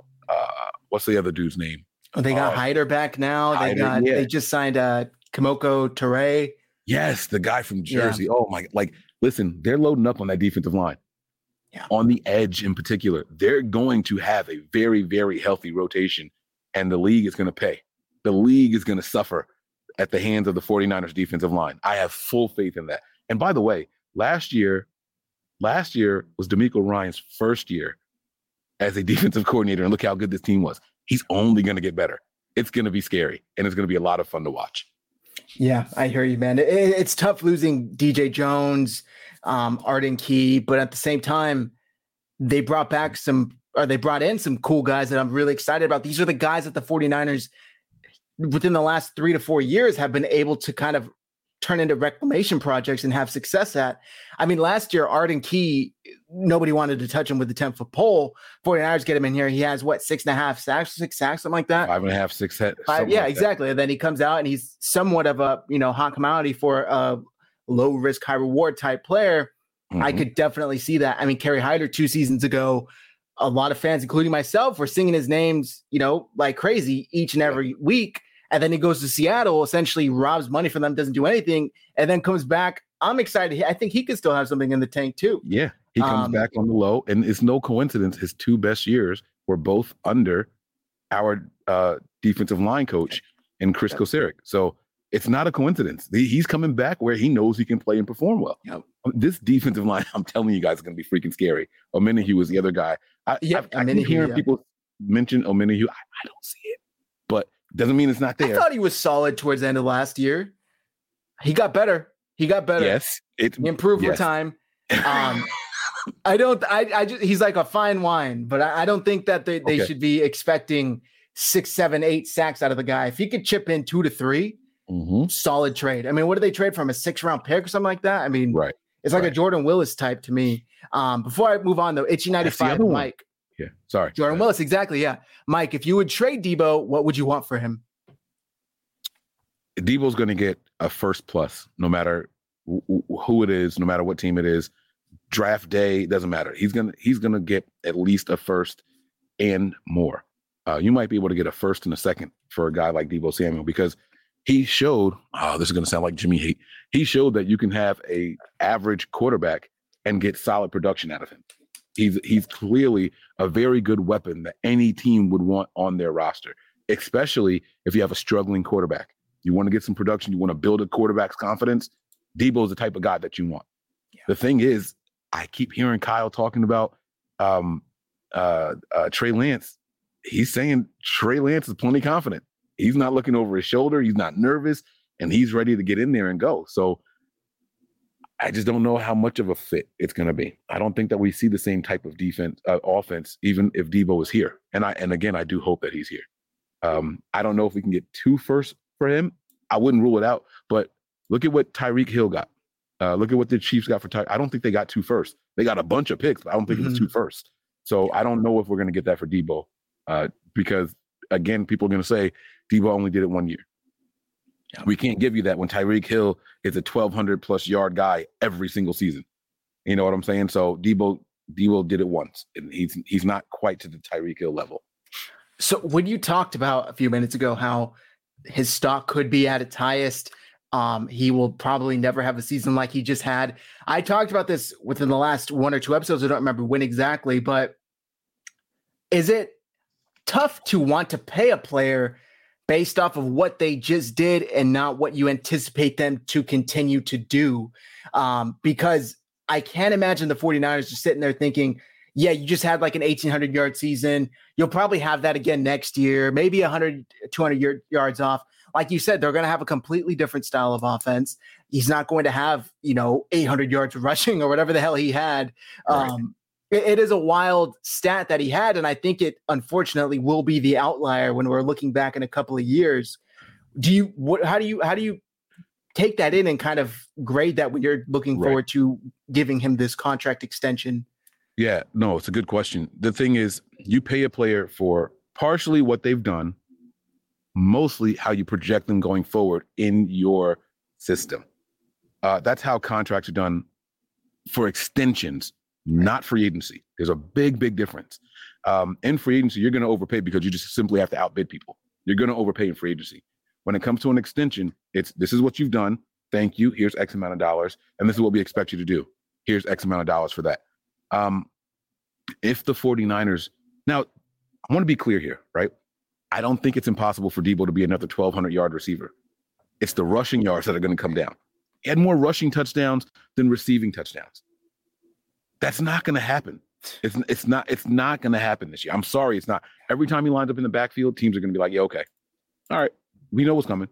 what's the other dude's name? Oh, they got Uh, Hyder back now. They Hyder, got yeah. they just signed uh Kemoko Turay. Yes, the guy from Yeah. Jersey. Oh my! Like, listen, they're loading up on that defensive line. Yeah. On the edge, in particular, they're going to have a very, very healthy rotation, and the league is going to pay. The league is going to suffer at the hands of the 49ers defensive line. I have full faith in that. And by the way, last year, last year was DeMeco Ryans' first year as a defensive coordinator, and look how good this team was. He's only going to get better. It's going to be scary, and it's going to be a lot of fun to watch. Yeah, I hear you, man. It, it's tough losing DJ Jones, um, Arden Key, but at the same time, they brought back some or they brought in some cool guys that I'm really excited about. These are the guys that the 49ers within the last three to four years have been able to kind of turn into reclamation projects and have success at. I mean, last year, Arden Key, nobody wanted to touch him with the 10 foot pole. 49ers get him in here. He has what, six and a half sacks, six sacks, something like that? Five and a half, six head. Five, yeah, like that. exactly. And then he comes out and he's somewhat of a you know hot commodity for a low risk, high reward type player. I Mhm. could definitely see that. I mean, Kerry Hyder two seasons ago, a lot of fans, including myself, were singing his names, you know, like crazy each and every week. And then he goes to Seattle, essentially robs money from them, doesn't do anything, and then comes back. I'm excited. I think he could still have something in the tank too. Yeah, he comes Um, back on the low, and it's no coincidence his two best years were both under our uh, defensive line coach and Kris Kocurek. So it's not a coincidence. He's coming back where he knows he can play and perform well. Yep. This defensive line, I'm telling you guys, is going to be freaking scary. Omenihu was the other guy. I, Yep, I, I keep hearing yeah. people mention Omenihu. I, I don't see it, doesn't mean it's not there. I thought he was solid towards the end of last year. He got better. He got better. yes, it He improved yes. with time. Um, I don't. I. I just. He's like a fine wine, but I, I don't think that they, they Okay. should be expecting six, seven, eight sacks out of the guy. If he could chip in two to three, Mhm. solid trade. I mean, what did they trade from a six round pick or something like that? I mean, right. it's like a. Jordan Willis type to me. Um, before I move on though, itchy ninety five, other one. Yeah, sorry. Jordan Willis, exactly. Yeah, Mike. If you would trade Deebo, what would you want for him? Deebo's going to get a first plus, no matter wh- wh- who it is, no matter what team it is. Draft day doesn't matter. He's gonna he's gonna get at least a first and more. Uh, you might be able to get a first and a second for a guy like Deebo Samuel because he showed. Oh, this is gonna sound like Jimmy Hate. He showed that you can have a average quarterback and get solid production out of him. He's he's clearly a very good weapon that any team would want on their roster, especially if you have a struggling quarterback. You want to get some production. You want to build a quarterback's confidence. Deebo is the type of guy that you want. The thing is, I keep hearing Kyle talking about um, uh, uh, Trey Lance. He's saying Trey Lance is plenty confident. He's not looking over his shoulder. He's not nervous, and he's ready to get in there and go. So I just don't know how much of a fit it's going to be. I don't think that we see the same type of defense, uh, offense, even if Deebo is here. And I and again, I do hope that he's here. Um, I don't know if we can get two first for him. I wouldn't rule it out, but look at what Tyreek Hill got. Uh, look at what the Chiefs got for Ty. I don't think they got two first. They got a bunch of picks, but I don't think it was two first. So I don't know if we're going to get that for Deebo, uh, because again, people are going to say Deebo only did it one year. We can't give you that when Tyreek Hill is a 1,200 plus yard guy every single season. You know what I'm saying? So Deebo Deebo did it once, and he's he's not quite to the Tyreek Hill level. So when you talked about a few minutes ago how his stock could be at its highest, um, he will probably never have a season like he just had. I talked about this within the last one or two episodes. I don't remember when exactly, but is it tough to want to pay a player based off of what they just did and not what you anticipate them to continue to do? Um, because I can't imagine the 49ers just sitting there thinking, yeah, you just had like an 1800 yard season. You'll probably have that again next year, maybe 100, 200 yards off. Like you said, they're going to have a completely different style of offense. He's not going to have, you know, 800 yards rushing or whatever the hell he had. Um, it, is a wild stat that he had. And I think it unfortunately will be the outlier when we're looking back in a couple of years. Do you, what, how do you, how do you take that in and kind of grade that when you're looking right. forward to giving him this contract extension? Yeah, no, it's a good question. The thing is, you pay a player for partially what they've done, mostly how you project them going forward in your system. Uh, that's how contracts are done for extensions, not free agency. There's a big, big difference. Um, in free agency, you're going to overpay because you just simply have to outbid people. You're going to overpay in free agency. When it comes to an extension, it's this is what you've done. Thank you. Here's X amount of dollars, and this is what we expect you to do. Here's X amount of dollars for that. Um, if the 49ers, now I want to be clear here, right? I don't think it's impossible for Deebo to be another 1,200 yard receiver. It's the rushing yards that are going to come down. He had more rushing touchdowns than receiving touchdowns. That's not going to happen. It's it's not it's not going to happen this year. I'm sorry, it's not. Every time he lines up in the backfield, teams are going to be like, "Yeah, okay, all right, we know what's coming."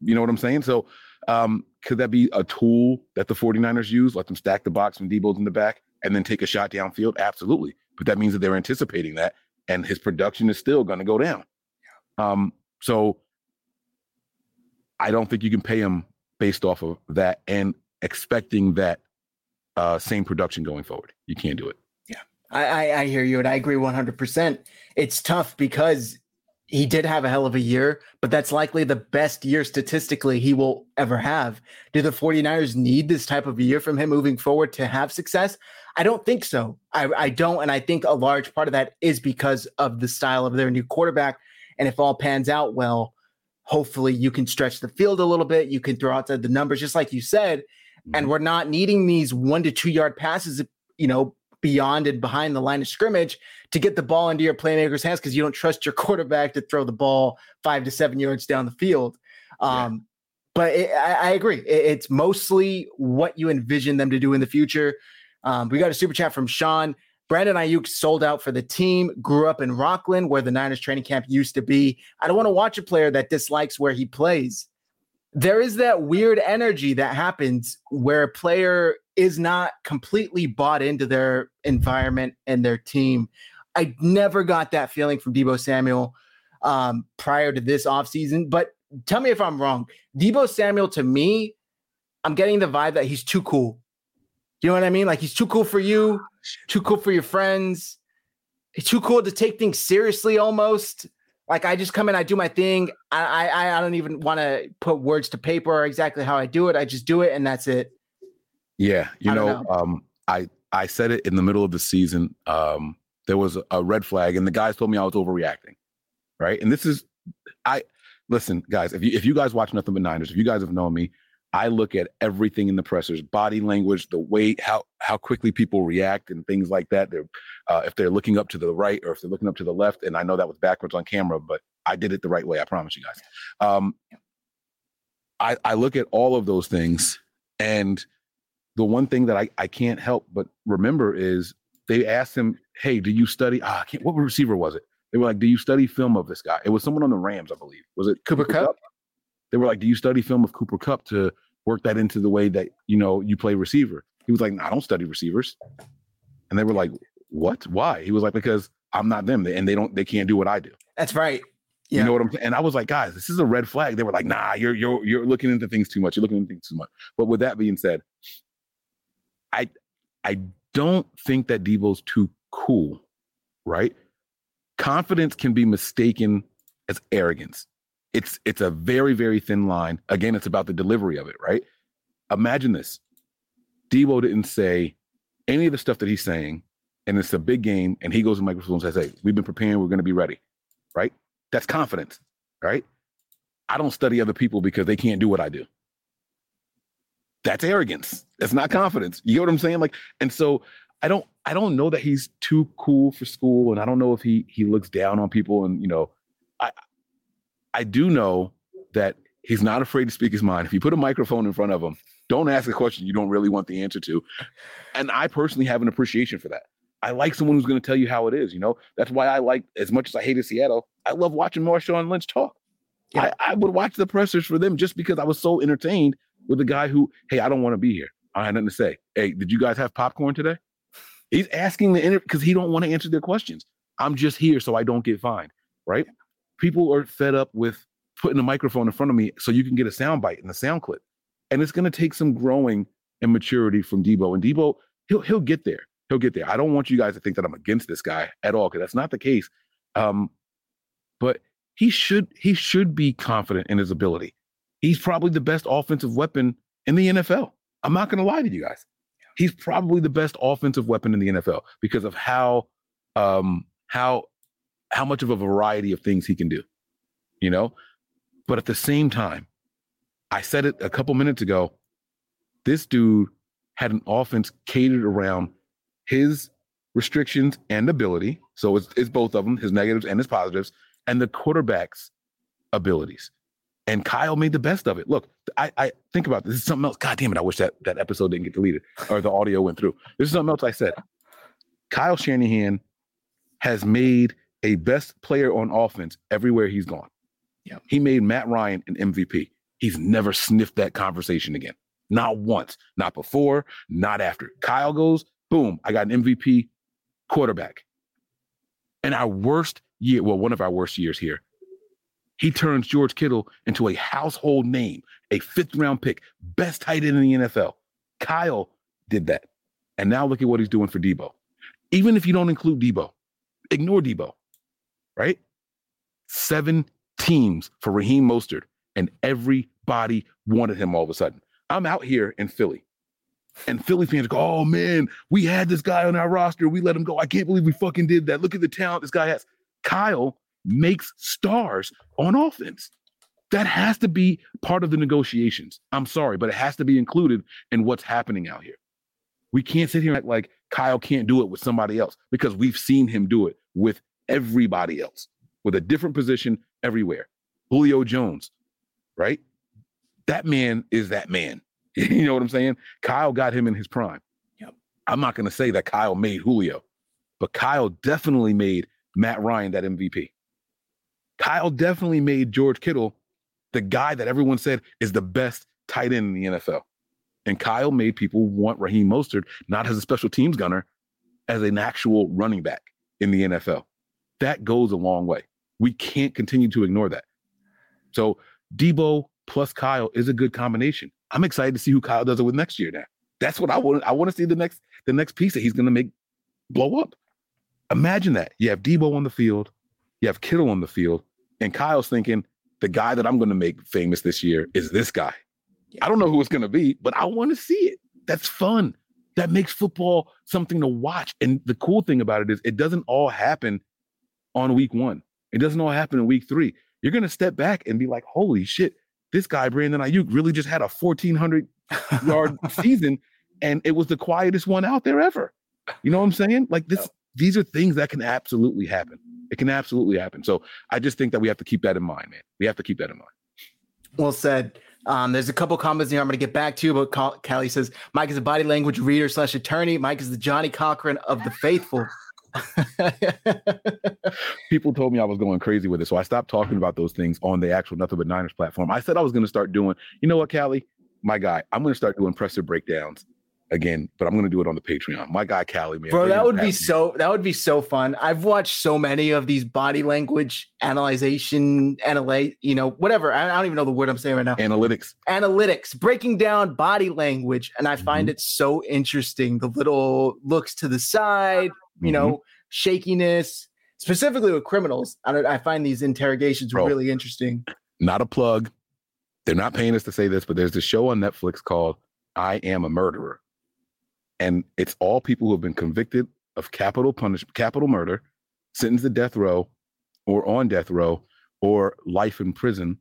You know what I'm saying? So, um, could that be a tool that the 49ers use? Let them stack the box when Deebo's in the back and then take a shot downfield? Absolutely. But that means that they're anticipating that, and his production is still going to go down. Um, so I don't think you can pay him based off of that and expecting that uh, same production going forward. You can't do it. Yeah, I, I, hear you, and I agree 100%. It's tough because he did have a hell of a year, but that's likely the best year statistically he will ever have. Do the 49ers need this type of year from him moving forward to have success? I don't think so. I, I don't. And I think a large part of that is because of the style of their new quarterback. And if all pans out well, hopefully you can stretch the field a little bit. You can throw out the, the numbers, just like you said. And we're not needing these one to two yard passes, you know, beyond and behind the line of scrimmage to get the ball into your playmaker's hands because you don't trust your quarterback to throw the ball five to seven yards down the field. Um, yeah. But it, I, I, agree. It, it's mostly what you envision them to do in the future. Um, we got a super chat from Sean. Brandon Aiyuk sold out for the team, grew up in Rocklin, where the Niners training camp used to be. I don't want to watch a player that dislikes where he plays. There is that weird energy that happens where a player is not completely bought into their environment and their team. I never got that feeling from Deebo Samuel um, prior to this offseason. But tell me if I'm wrong. Deebo Samuel, to me, I'm getting the vibe that he's too cool. You know what I mean? Like he's too cool for you, too cool for your friends. He's too cool to take things seriously almost. Like I just come in, I do my thing. I I, I don't even want to put words to paper or exactly how I do it. I just do it and that's it. Yeah, you know, know, um, I I said it in the middle of the season. Um, there was a red flag, and the guys told me I was overreacting. Right, and this is I listen, guys. If you if you guys watch nothing but Niners, if you guys have known me, I look at everything in the pressers, body language, the way how how quickly people react, and things like that. They're uh, if they're looking up to the right or if they're looking up to the left, and I know that was backwards on camera, but I did it the right way. I promise you guys. Um, I I look at all of those things, and the one thing that I, I can't help but remember is they asked him, Hey, do you study? Ah, I can't, what receiver was it? They were like, Do you study film of this guy? It was someone on the Rams, I believe. Was it Cooper, Cooper Kupp? Kupp? They were like, Do you study film of Cooper Kupp to work that into the way that you know you play receiver? He was like, no, I don't study receivers. And they were like, What? Why? He was like, Because I'm not them, and they don't they can't do what I do. That's right. Yeah. You know what I'm saying? And I was like, guys, this is a red flag. They were like, nah, you're you're you're looking into things too much. You're looking into things too much. But with that being said, I I don't think that Deebo's too cool, right? Confidence can be mistaken as arrogance. It's it's a very very thin line. Again, it's about the delivery of it, right? Imagine this: Deebo didn't say any of the stuff that he's saying, and it's a big game, and he goes to microphone and says, "Hey, we've been preparing. We're going to be ready." right? That's confidence, right? I don't study other people because they can't do what I do. That's arrogance. That's not confidence. You get what I'm saying? Like, and so I don't I don't know that he's too cool for school, and I don't know if he he looks down on people. And you know, I I do know that he's not afraid to speak his mind. If you put a microphone in front of him, don't ask a question you don't really want the answer to. And I personally have an appreciation for that. I like someone who's going to tell you how it is. You know, that's why I like as much as I hated Seattle. I love watching Marshawn Lynch talk. Yeah. I, I would watch the pressers for them just because I was so entertained with the guy who, hey, I don't want to be here. I had nothing to say. Hey, did you guys have popcorn today? He's asking the interview because he don't want to answer their questions. I'm just here so I don't get fined, right? People are fed up with putting a microphone in front of me so you can get a sound bite and a sound clip. And it's going to take some growing and maturity from Deebo. And Deebo, he'll he'll get there. He'll get there. I don't want you guys to think that I'm against this guy at all because that's not the case. Um, but he should he should be confident in his ability. He's probably the best offensive weapon in the NFL. I'm not going to lie to you guys he's probably the best offensive weapon in the NFL because of how um how how much of a variety of things he can do. You know? But at the same time, I said it a couple minutes ago, this dude had an offense catered around his restrictions and ability. So it's, it's both of them, his negatives and his positives, and the quarterback's abilities. And Kyle made the best of it. Look, I, I think about this. this is something else. God damn it. I wish that, that episode didn't get deleted or the audio went through. This is something else I said. Kyle Shanahan has made a best player on offense everywhere he's gone. Yeah. He made Matt Ryan an MVP. He's never sniffed that conversation again. Not once. Not before, not after. Kyle goes, boom, I got an MVP quarterback. And our worst year, well, one of our worst years here, he turns George Kittle into a household name, a fifth round pick, best tight end in the NFL. Kyle did that. And now look at what he's doing for Deebo. Even if you don't include Deebo, ignore Deebo, right? Seven teams for Raheem Mostert, and everybody wanted him all of a sudden. I'm out here in Philly, and Philly fans go, Oh man, we had this guy on our roster. We let him go. I can't believe we fucking did that. Look at the talent this guy has. Kyle makes stars on offense. That has to be part of the negotiations. I'm sorry, but it has to be included in what's happening out here. We can't sit here and act like Kyle can't do it with somebody else because we've seen him do it with everybody else with a different position everywhere. Julio Jones, right? That man is that man. you know what I'm saying? Kyle got him in his prime. Yep. I'm not going to say that Kyle made Julio, but Kyle definitely made Matt Ryan that MVP. Kyle definitely made George Kittle the guy that everyone said is the best tight end in the NFL. And Kyle made people want Raheem Mostert not as a special teams gunner, as an actual running back in the NFL. That goes a long way. We can't continue to ignore that. So Deebo plus Kyle is a good combination. I'm excited to see who Kyle does it with next year now. That's what I want. I want to see the next the next piece that he's going to make blow up. Imagine that. You have Deebo on the field, you have Kittle on the field, and Kyle's thinking, the guy that I'm going to make famous this year is this guy. I don't know who it's going to be, but I want to see it. That's fun. That makes football something to watch. And the cool thing about it is it doesn't all happen on week one. It doesn't all happen in week three. You're going to step back and be like, holy shit, this guy, Brandon Aiyuk, really just had a 1,400 yard season. And it was the quietest one out there ever. You know what I'm saying? Like this, these are things that can absolutely happen. It can absolutely happen. So I just think that we have to keep that in mind, man. We have to keep that in mind. Well said. Um, there's a couple comments here I'm going to get back to, you, but Callie says Mike is a body language reader slash attorney. Mike is the Johnnie Cochran of the faithful. People told me I was going crazy with it, so I stopped talking about those things on the actual Nothing But Niners platform. I said I was going to start doing. You know what, Callie? My guy, I'm going to start doing presser breakdowns again, but I'm gonna do it on the Patreon. My guy Callie, man. Bro, that would be so that would be so fun. I've watched so many of these body language analyzation, analyze, you know, whatever. I, I, don't even know the word I'm saying right now. Analytics. Analytics, breaking down body language. And I find mm-hmm. it so interesting. The little looks to the side, you mm-hmm. know, shakiness, specifically with criminals. I, I find these interrogations Bro, really interesting. Not a plug. They're not paying us to say this, but there's a show on Netflix called I Am a Murderer and it's all people who have been convicted of capital punishment, capital murder, sentenced to death row, or on death row or life in prison,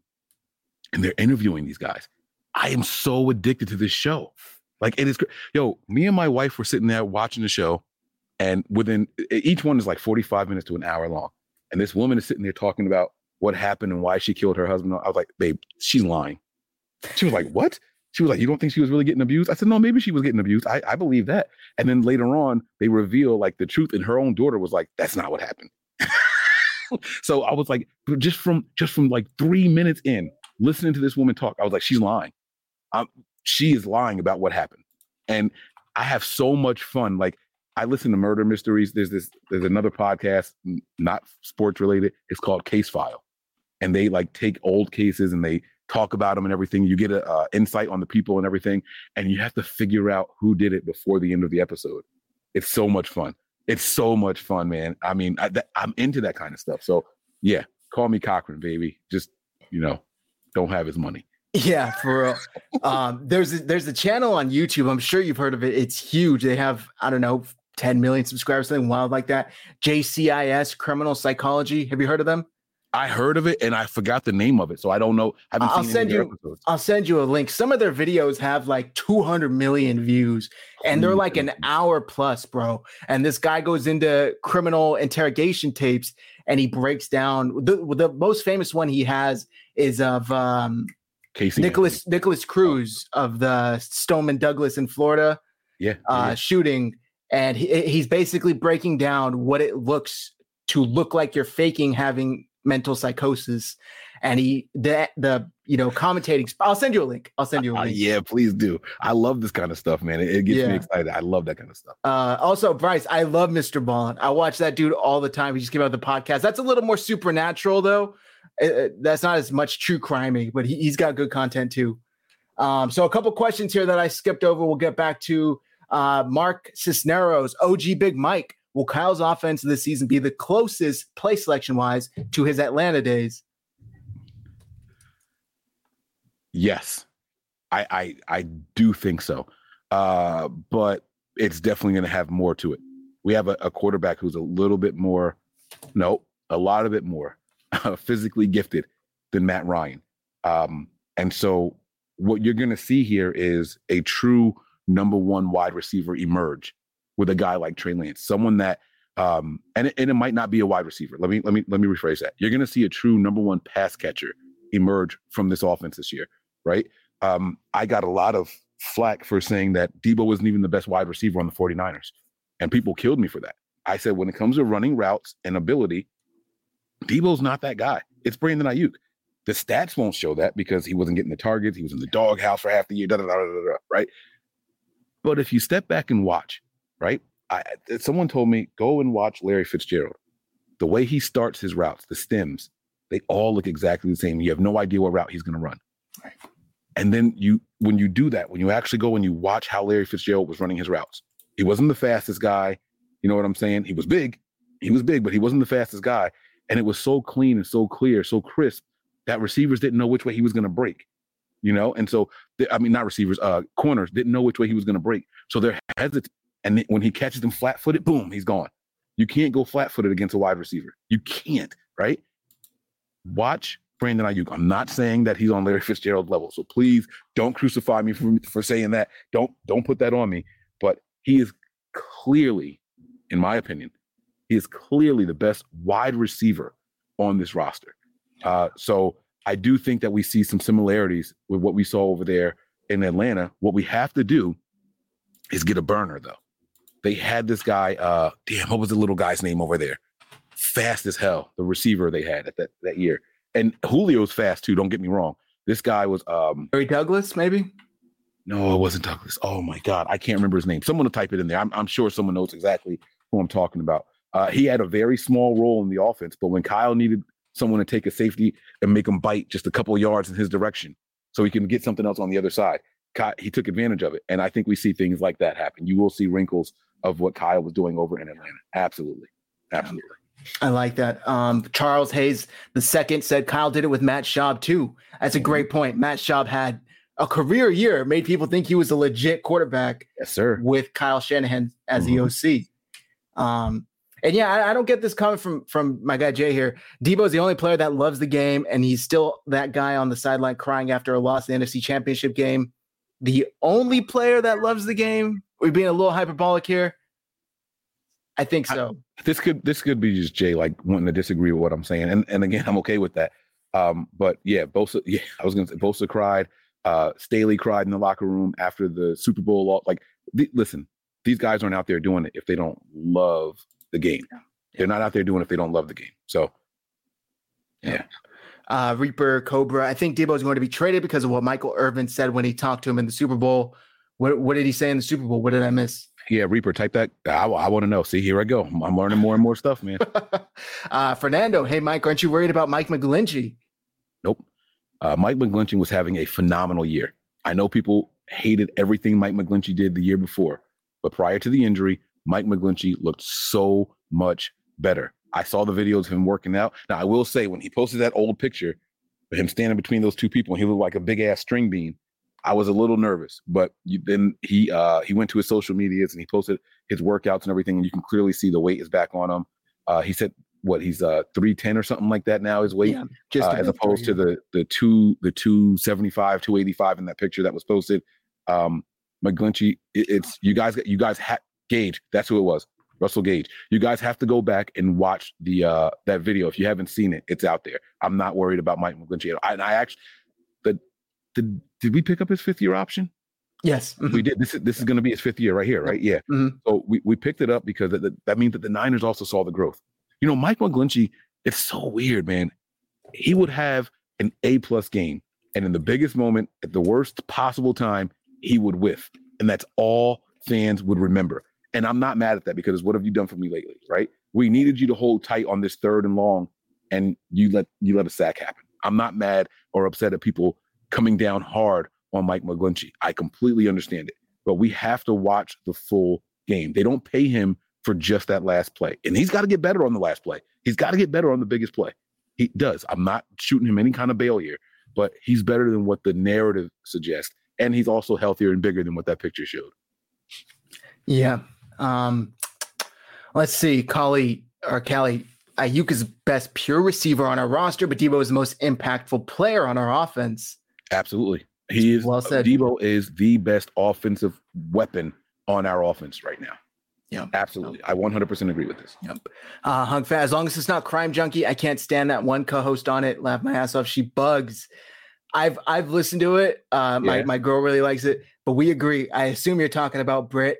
and they're interviewing these guys. I am so addicted to this show. Like it is, yo. Me and my wife were sitting there watching the show, and within each one is like forty five minutes to an hour long, and this woman is sitting there talking about what happened and why she killed her husband. I was like, babe, she's lying. She was like, what? She was like, you don't think she was really getting abused? I said, no, maybe she was getting abused. I, I believe that. And then later on, they reveal like the truth, and her own daughter was like, that's not what happened. so I was like, just from just from like three minutes in, listening to this woman talk, I was like, she's lying. Um, she is lying about what happened. And I have so much fun. Like I listen to murder mysteries. There's this, there's another podcast, not sports related. It's called Case File. And they like take old cases and they talk about them and everything. You get a uh, insight on the people and everything, and you have to figure out who did it before the end of the episode. It's so much fun. It's so much fun, man. I mean, I, am into that kind of stuff. So yeah, call me Cochran, baby. Just you know, don't have his money. Yeah, for real. um, there's a, there's a channel on YouTube. I'm sure you've heard of it. It's huge. They have I don't know 10 million subscribers, something wild like that. JCIS Criminal Psychology. Have you heard of them? I heard of it and I forgot the name of it, so I don't know. I will send you. Episodes. I'll send you a link. Some of their videos have like 200 million views, and they're like an hour plus, bro. And this guy goes into criminal interrogation tapes, and he breaks down. The the most famous one he has is of um, Casey Nicholas Nikolas Cruz of the Stoneman Douglas in Florida, yeah, uh, yeah. shooting, and he, he's basically breaking down what it looks to look like you're faking having mental psychosis and he the the you know commentating i'll send you a link. I'll send you a uh, link. uh, yeah please do. I love this kind of stuff man. It, it gets yeah. me excited. I love that kind of stuff. Uh also bryce i love mr bond. I watch that dude all the time. He just came out the podcast. That's a little more supernatural though. It, it, that's not as much true crimey but he, he's got good content too. Um so a couple questions here that i skipped over. We'll get back to uh mark cisneros og big mike Will Kyle's offense this season be the closest play selection wise to his Atlanta days? Yes, I I, I do think so, uh, but it's definitely going to have more to it. We have a, a, quarterback who's a little bit more, no, a lot of it more physically gifted than Matt Ryan, um, and so what you're going to see here is a true number one wide receiver emerge with a guy like Trey Lance, someone that um, and, it, and it might not be a wide receiver. Let me let me let me rephrase that. You're going to see a true number one pass catcher emerge from this offense this year, right? Um, I got a lot of flack for saying that Deebo wasn't even the best wide receiver on the 49ers, and people killed me for that. I said when it comes to running routes and ability, Deebo's not that guy. It's Brandon Aiyuk. The stats won't show that because he wasn't getting the targets. He was in the doghouse for half the year, da, da, da, right? But if you step back and watch, right? I, someone told me go and watch Larry Fitzgerald. The way he starts his routes, the stems, they all look exactly the same. You have no idea what route he's going to run. Right. And then you, when you do that, when you actually go and you watch how Larry Fitzgerald was running his routes, he wasn't the fastest guy. You know what I'm saying? He was big. He was big, but he wasn't the fastest guy. And it was so clean and so clear, so crisp that receivers didn't know which way he was going to break. You know, and so I mean, not receivers, uh, corners didn't know which way he was going to break. So they're hesitant and when he catches them flat footed, boom, he's gone. You can't go flat footed against a wide receiver. You can't, right? Watch Brandon Aiyuk. I'm not saying that he's on Larry Fitzgerald level. So please don't crucify me for, for saying that. Don't don't put that on me. But he is clearly, in my opinion, he is clearly the best wide receiver on this roster. Uh, so I do think that we see some similarities with what we saw over there in Atlanta. What we have to do is get a burner though they had this guy. Uh, damn, what was the little guy's name over there? Fast as hell. The receiver they had at that that year, and Julio's fast too. Don't get me wrong. This guy was um Harry Douglas, maybe. No, it wasn't Douglas. Oh my God, I can't remember his name. Someone will type it in there. I'm, I'm sure someone knows exactly who I'm talking about. Uh, he had a very small role in the offense, but when Kyle needed someone to take a safety and make him bite just a couple yards in his direction, so he can get something else on the other side, he took advantage of it. And I think we see things like that happen. You will see wrinkles of what Kyle was doing over in Atlanta. Absolutely. Absolutely. I like that. Um, Charles Hayes the second said Kyle did it with Matt Schaub too. That's a great point. Matt Schaub had a career year, made people think he was a legit quarterback. Yes, sir. With Kyle Shanahan as mm-hmm. the OC. Um, And yeah, I, I, don't get this coming from from my guy Jay here. Deebo's the only player that loves the game, and he's still that guy on the sideline crying after a loss in the NFC Championship game. The only player that loves the game. We're being a little hyperbolic here. I think so. I, this could this could be just Jay like wanting to disagree with what I'm saying, and and again, I'm okay with that. Um, but yeah, Bosa, yeah, I was gonna say Bosa cried. Uh, Staley cried in the locker room after the Super Bowl. Like, th- listen, these guys aren't out there doing it if they don't love the game. Yeah. They're not out there doing it if they don't love the game. So, yeah. Uh, Reaper Cobra. I think Deebo is going to be traded because of what Michael Irvin said when he talked to him in the Super Bowl. What, what did he say in the Super Bowl? What did I miss? Yeah, Reaper, type that. I, I want to know. See, here I go. I'm, I'm learning more and more stuff, man. uh, Fernando, hey, Mike, aren't you worried about Mike McGlinchey? Nope. Uh, Mike McGlinchey was having a phenomenal year. I know people hated everything Mike McGlinchey did the year before, but prior to the injury, Mike McGlinchey looked so much better. I saw the videos of him working out. Now, I will say, when he posted that old picture of him standing between those two people, and he looked like a big ass string bean. I was a little nervous, but you, then he uh, he went to his social medias and he posted his workouts and everything, and you can clearly see the weight is back on him. Uh, he said what he's uh 310 or something like that now his weight yeah, just uh, as opposed to the the two the 275 285 in that picture that was posted um mcglinchey it, it's you guys you guys had gage that's who it was russell gage you guys have to go back and watch the uh that video if you haven't seen it it's out there i'm not worried about mike mcglinchey I, and i actually the did did we pick up his fifth year option Yes, mm-hmm. we did. This is this is going to be his fifth year right here, right? Yeah. Mm-hmm. So we, we picked it up because that, that means that the Niners also saw the growth. You know, Mike McGlinchey, it's so weird, man. He would have an A plus game, and in the biggest moment, at the worst possible time, he would whiff, and that's all fans would remember. And I'm not mad at that because what have you done for me lately, right? We needed you to hold tight on this third and long, and you let you let a sack happen. I'm not mad or upset at people coming down hard on Mike McGlinchey. I completely understand it, but we have to watch the full game. They don't pay him for just that last play. And he's got to get better on the last play. He's got to get better on the biggest play. He does. I'm not shooting him any kind of bail here, but he's better than what the narrative suggests. And he's also healthier and bigger than what that picture showed. Yeah. Um, let's see. Kali or Callie, Aiyuk is best pure receiver on our roster, but Deebo is the most impactful player on our offense. Absolutely. He is well said. Deebo is the best offensive weapon on our offense right now. Yeah, absolutely. I 100% agree with this. Yep. Uh, Hung Fat, as long as it's not Crime Junkie, I can't stand that one co-host on it. Laugh my ass off. She bugs. I've I've listened to it. Uh, my yeah. my girl really likes it, but we agree. I assume you're talking about Brit,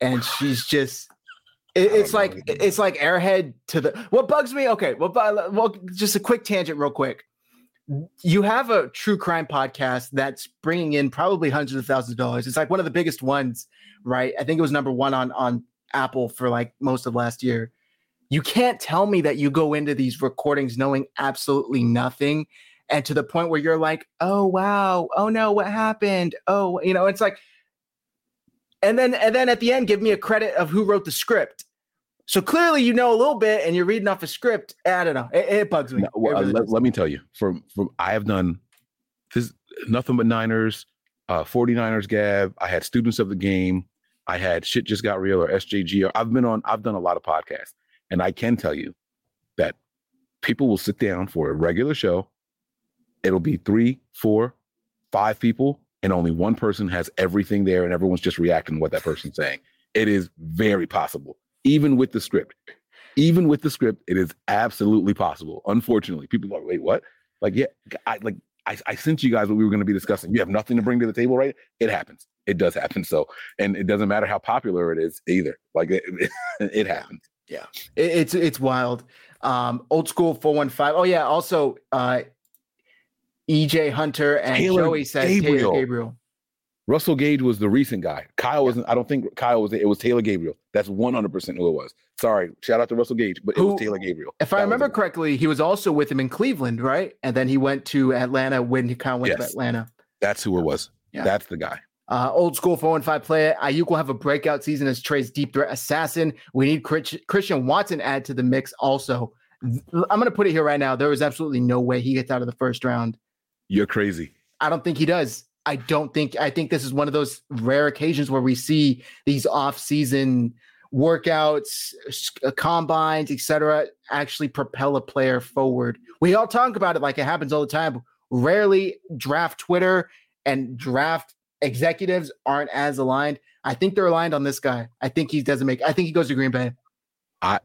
and she's just. It, it's like know. it's like Airhead to the. What bugs me? Okay, well, well, just a quick tangent, real quick. You have a true crime podcast that's bringing in probably hundreds of thousands of dollars. It's like one of the biggest ones, right? I think it was number one on on Apple for like most of last year. You can't tell me that you go into these recordings knowing absolutely nothing and to the point where you're like, "Oh wow, oh no, what happened?" Oh, you know, it's like and then and then at the end give me a credit of who wrote the script. So clearly you know a little bit and you're reading off a script. I don't know. It, it bugs me. No, well, really let, let, me tell you, from from I have done this nothing but Niners, uh 49ers Gab. I had students of the game. I had shit just got real or SJG. Or I've been on, I've done a lot of podcasts, and I can tell you that people will sit down for a regular show. It'll be three, four, five people, and only one person has everything there, and everyone's just reacting to what that person's saying. It is very possible, even with the script. Even with the script, it is absolutely possible. Unfortunately, people are like, wait, what? Like, yeah, I like I, I sent you guys what we were going to be discussing. You have nothing to bring to the table, right? It happens it does happen. So, and it doesn't matter how popular it is either. Like it, it, it happens. Yeah, it, it's it's wild. Um, old school four one five. Oh yeah. Also, uh, EJ Hunter and Taylor Joey said Gabriel. Taylor Gabriel. Russell Gage was the recent guy. Kyle wasn't. I don't think Kyle was. It was Taylor Gabriel. That's one hundred percent who it was. Sorry, shout out to Russell Gage, but it who, was Taylor Gabriel. If that I remember correctly, he was also with him in Cleveland, right? And then he went to Atlanta when he kind of went yes. to Atlanta. That's who it was. Yeah. That's the guy. Uh, old school 4 and 5 player. Aiyuk will have a breakout season as Trey's deep threat assassin. We need Christian Watson add to the mix also. I'm going to put it here right now. There is absolutely no way he gets out of the first round. You're crazy. I don't think he does. I don't think, I think this is one of those rare occasions where we see these off season workouts, uh, combines, etc., actually propel a player forward. We all talk about it like it happens all the time. Rarely draft Twitter and draft executives aren't as aligned. I think they're aligned on this guy. I think he doesn't make. I think he goes to Green Bay. I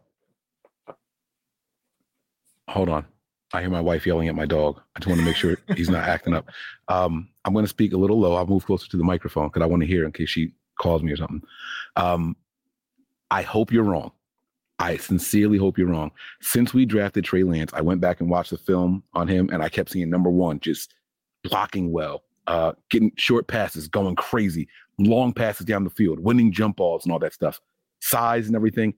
hold on. I hear my wife yelling at my dog. I just want to make sure he's not acting up. Um, I'm going to speak a little low. I'll move closer to the microphone because I want to hear in case she calls me or something. Um, I hope you're wrong. I sincerely hope you're wrong. Since we drafted Trey Lance, I went back and watched the film on him, and I kept seeing number one just blocking well, uh, getting short passes, going crazy, long passes down the field, winning jump balls and all that stuff, size and everything.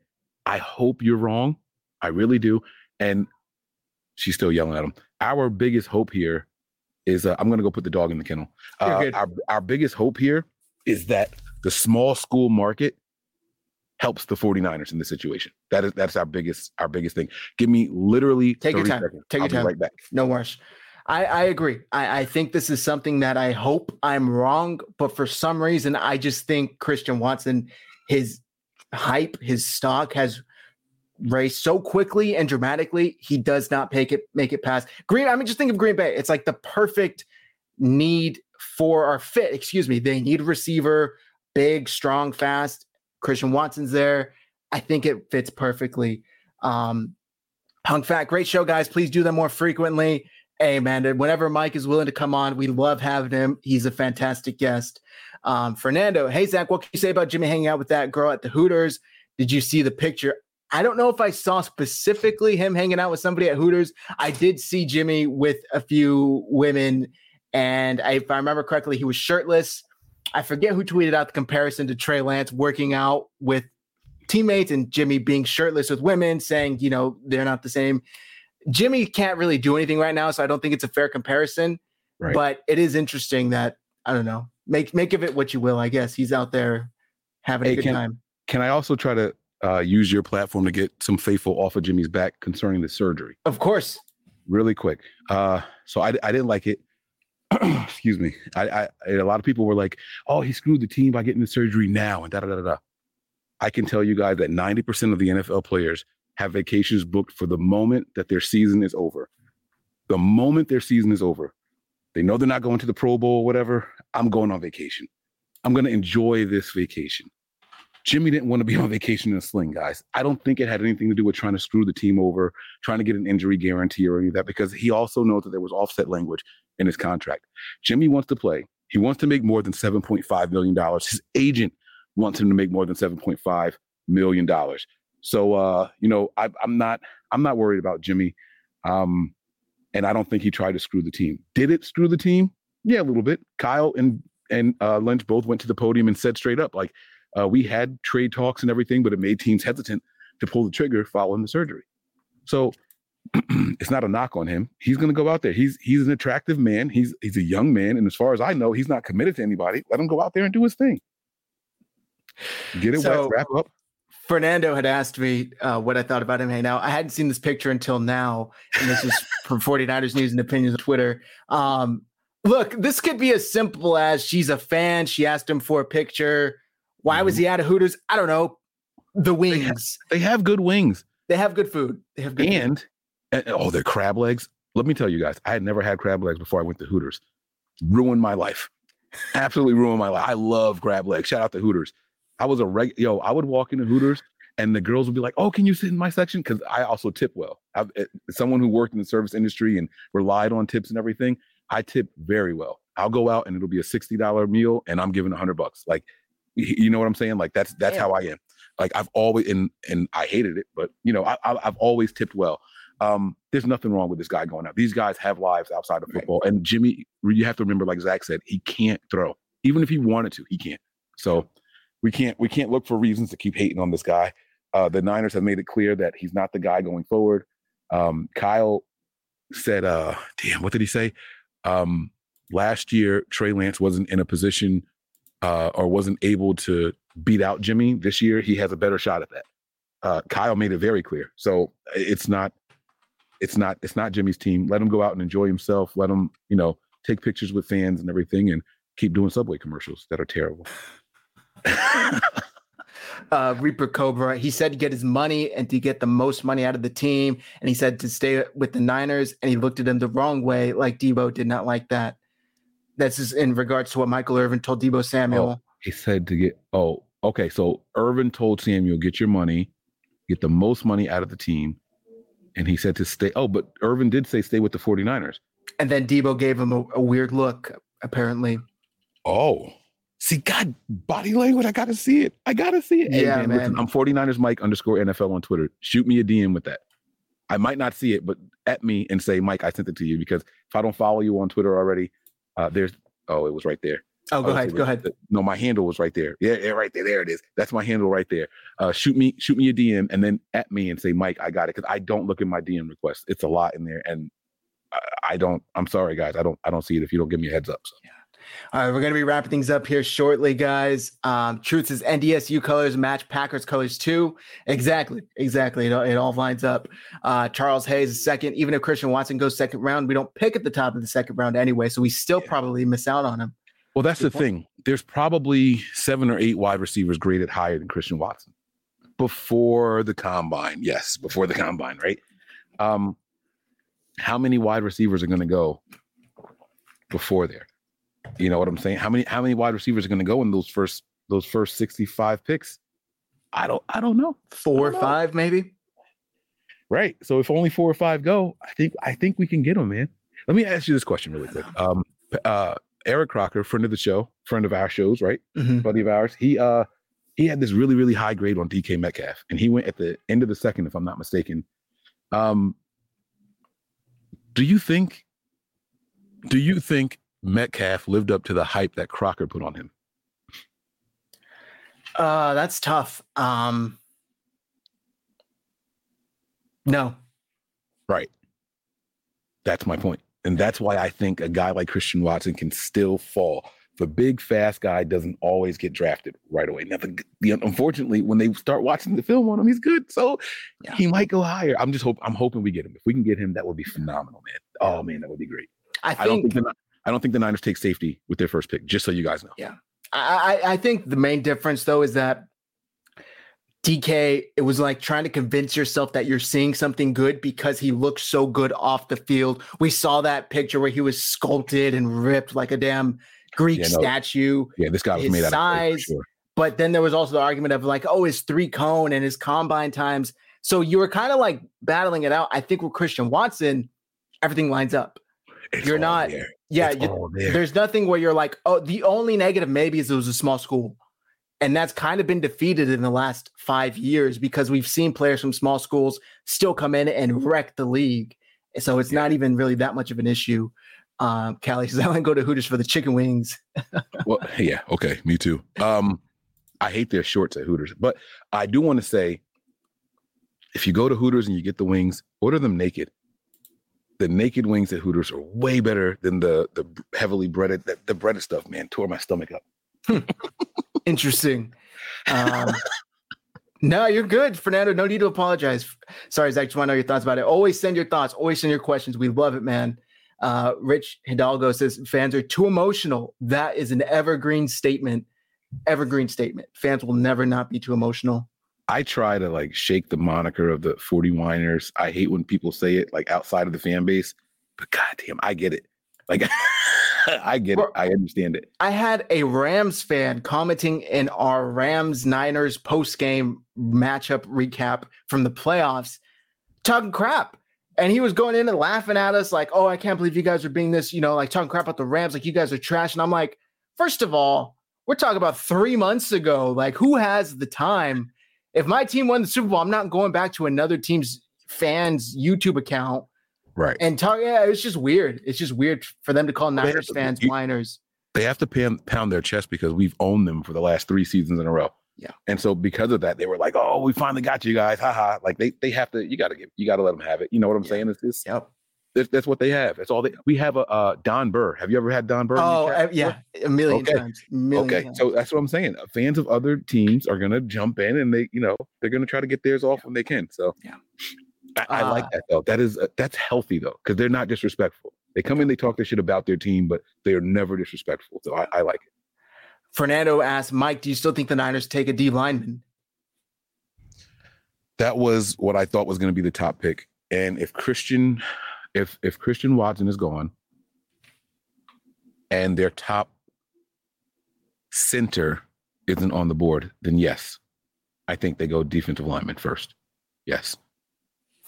I hope you're wrong. I really do. And she's still yelling at him. Our biggest hope here is uh, I'm going to go put the dog in the kennel. Uh, our, our biggest hope here is that the small school market helps the 49ers in this situation. That is that's our biggest our biggest thing. Give me literally take your time. Seconds. Take I'll your time. right back. No worries. I, I agree. I, I think this is something that I hope I'm wrong, but for some reason, I just think Christian Watson, his hype, his stock has raised so quickly and dramatically. He does not make it make it past Green. I mean, just think of Green Bay. It's like the perfect need for our fit. Excuse me. They need a receiver, big, strong, fast. Christian Watson's there. I think it fits perfectly. Um, Hung Fat, great show, guys. Please do them more frequently. Hey, man, whenever Mike is willing to come on, we love having him. He's a fantastic guest. Um, Fernando, hey, Zach, what can you say about Jimmy hanging out with that girl at the Hooters? Did you see the picture? I don't know if I saw specifically him hanging out with somebody at Hooters. I did see Jimmy with a few women, and I, if I remember correctly, he was shirtless. I forget who tweeted out the comparison to Trey Lance working out with teammates and Jimmy being shirtless with women, saying, you know, they're not the same. Jimmy can't really do anything right now, so I don't think it's a fair comparison. Right. But it is interesting that I don't know. Make make of it what you will. I guess he's out there having Hey, a good can- time. Can I also try to uh, use your platform to get some faithful off of Jimmy's back concerning the surgery? Of course. Really quick. Uh, so I, I didn't like it. Excuse me. I, I a lot of people were like, "Oh, he screwed the team by getting the surgery now," and da da da da. da. I can tell you guys that 90% of the NFL players have vacations booked for the moment that their season is over. The moment their season is over, they know they're not going to the Pro Bowl or whatever. I'm going on vacation. I'm going to enjoy this vacation. Jimmy didn't want to be on vacation in a sling, guys. I don't think it had anything to do with trying to screw the team over, trying to get an injury guarantee or any of that, because he also knows that there was offset language in his contract. Jimmy wants to play. He wants to make more than $7.5 million. His agent wants him to make more than $7.5 million. So uh, you know, I, I'm not I'm not worried about Jimmy. Um, and I don't think he tried to screw the team. Did it screw the team? Yeah, a little bit. Kyle and and uh, Lynch both went to the podium and said straight up, like, uh, we had trade talks and everything, but it made teams hesitant to pull the trigger following the surgery. So it's not a knock on him. He's going to go out there. He's he's an attractive man. He's he's a young man, and as far as I know, he's not committed to anybody. Let him go out there and do his thing. Get it So- wet, wrap up. Fernando had asked me uh, what I thought about him Hey, now I hadn't seen this picture until now, and this is from 49ers News and Opinions on Twitter. Um, look, this could be as simple as she's a fan. She asked him for a picture. Why was he mm-hmm. at a Hooters? I don't know. The wings. They have good wings. They have good food. They have good and, and oh, their crab legs. Let me tell you guys, I had never had crab legs before I went to Hooters. Ruined my life. Absolutely ruined my life. I love crab legs. Shout out to Hooters. I was a reg. Yo, I would walk into Hooters and the girls would be like, "Oh, can you sit in my section?" Because I also tip well. I've, eh, someone who worked in the service industry and relied on tips and everything, I tip very well. I'll go out and it'll be a sixty dollar meal, and I'm giving a hundred bucks. Like, you know what I'm saying? Like that's that's Yeah. how I am. Like I've always and and I hated it, but you know I, I, I've always tipped well. Um, there's nothing wrong with this guy going out. These guys have lives outside of Right. football, and Jimmy, you have to remember, like Zach said, he can't throw. Even if he wanted to, he can't. So we can't we can't look for reasons to keep hating on this guy. Uh, the Niners have made it clear that he's not the guy going forward. Um, Kyle said, uh, "Damn, what did he say?" Um, last year, Trey Lance wasn't in a position uh, or wasn't able to beat out Jimmy. This year, he has a better shot at that. Uh, Kyle made it very clear. So it's not, it's not, it's not Jimmy's team. Let him go out and enjoy himself. Let him, you know, take pictures with fans and everything, and keep doing Subway commercials that are terrible. uh, Reaper Cobra. He said to get his money and to get the most money out of the team. And he said to stay with the Niners. And he looked at him the wrong way, like Deebo did not like that. This is in regards to what Michael Irvin told Deebo Samuel. Oh, he said to get, oh, okay. So Irvin told Samuel, get your money, get the most money out of the team. And he said to stay. Oh, but Irvin did say stay with the 49ers. And then Deebo gave him a, a weird look, apparently. Oh, see, God, body language. I got to see it. I got to see it. Yeah, man, man. Listen, I'm 49ers Mike underscore NFL on Twitter. Shoot me a DM with that. I might not see it, but at me and say, Mike, I sent it to you because if I don't follow you on Twitter already, uh, there's, oh, it was right there. Oh, go I ahead. Go ahead. no, my handle was right there. Yeah, yeah, right there. There it is. That's my handle right there. Uh, shoot me, shoot me a DM, and then at me and say, Mike, I got it, because I don't look at my DM requests. It's a lot in there, and I, I don't. I'm sorry, guys. I don't. I don't see it if you don't give me a heads up. So. All right, we're going to be wrapping things up here shortly, guys. Um, Truth is NDSU colors match Packers colors too. Exactly, exactly. It, all- it all lines up. Uh, Charles Hayes is second. Even if Christian Watson goes second round, we don't pick at the top of the second round anyway, so we still probably miss out on him. Well, that's Good the point. thing. There's probably seven or eight wide receivers graded higher than Christian Watson before the combine. Yes, before the combine, right? Um, how many wide receivers are going to go before there? You know what I'm saying? How many how many wide receivers are going to go in those first those first 65 picks? I don't I don't know. Four or five, maybe. Right. So if only four or five go, I think I think we can get them, man. Let me ask you this question really quick. Um, uh, Eric Crocker, friend of the show, friend of our shows, right? Mhm. Buddy of ours. He uh he had this really really high grade on DK Metcalf, and he went at the end of the second, if I'm not mistaken. Um, do you think? Do you think Metcalf lived up to the hype that Crocker put on him? Uh, that's tough. Um, no, Right. That's my point. And that's why I think a guy like Christian Watson can still fall. The big fast guy doesn't always get drafted right away. Now, the, the, unfortunately, when they start watching the film on him, he's good. So Yeah. he might go higher. I'm just hope I'm hoping we get him. If we can get him, that would be phenomenal, man. Oh man, that would be great. I I don't think think I don't think the Niners take safety with their first pick. Just so you guys know. Yeah. I I think the main difference though is that DK, it was like trying to convince yourself that you're seeing something good because he looked so good off the field. We saw that picture where he was sculpted and ripped like a damn Greek Yeah, no. statue. Yeah, this guy was His made out of clay size, sure. But then there was also the argument of like, oh, his three cone and his combine times. So you were kind of like battling it out. I think with Christian Watson, everything lines up. It's You're not- there. Yeah, you- there. there's nothing where you're like, oh, the only negative maybe is it was a small school. And that's kind of been defeated in the last five years because we've seen players from small schools still come in and wreck the league. So it's not even really that much of an issue. Um, Callie says, I want to go to Hooters for the chicken wings. well, yeah, okay, me too. Um, I hate their shorts at Hooters, but I do want to say, if you go to Hooters and you get the wings, order them naked. The naked wings at Hooters are way better than the the heavily breaded the, the breaded stuff. Man, tore my stomach up. Interesting. Um, no, you're good, Fernando. No need to apologize. Sorry, Zach. Just want to know your thoughts about it. Always send your thoughts. Always send your questions. We love it, man. Uh, Rich Hidalgo says fans are too emotional. That is an evergreen statement. Evergreen statement. Fans will never not be too emotional. I try to like shake the moniker of the 40 whiners. I hate when people say it like outside of the fan base, but goddamn, I get it. Like I get it. I understand it. I had a Rams fan commenting in our Rams Niners post game matchup recap from the playoffs, talking crap. And he was going in and laughing at us, like, oh, I can't believe you guys are being this, you know, like talking crap about the Rams, like you guys are trash. And I'm like, first of all, we're talking about three months ago. Like, who has the time? If my team won the Super Bowl, I'm not going back to another team's fans' YouTube account Right. and talk. Yeah, it's just weird. It's just weird for them to call Niners to- fans you- whiners. they have to pound, pound their chest because we've owned them for the last three seasons in a row. Yeah. And so because of that, they were like, "Oh, we finally got you guys!" Haha. Like they they have to. You got to give. You got to let them have it. You know what I'm saying? It's, it's Yep. That's, that's what they have. That's all they. We have a uh, Don Burr. Have you ever had Don Burr? Oh, chat uh, yeah, a million Okay. times. Million Okay, times. so that's what I'm saying. Uh, Fans of other teams are gonna jump in, and they, you know, they're gonna try to get theirs off when they can. So, Yeah. I, I like Uh, that though. That is uh, that's healthy though, because they're not disrespectful. They come in, they talk their shit about their team, but they are never disrespectful. So I, I like it. Fernando asked, Mike, do you still think the Niners take a D lineman? that was what I thought was going to be the top pick. And if Christian, if if Christian Watson is gone, and their top center isn't on the board, then yes, I think they go defensive lineman first. Yes.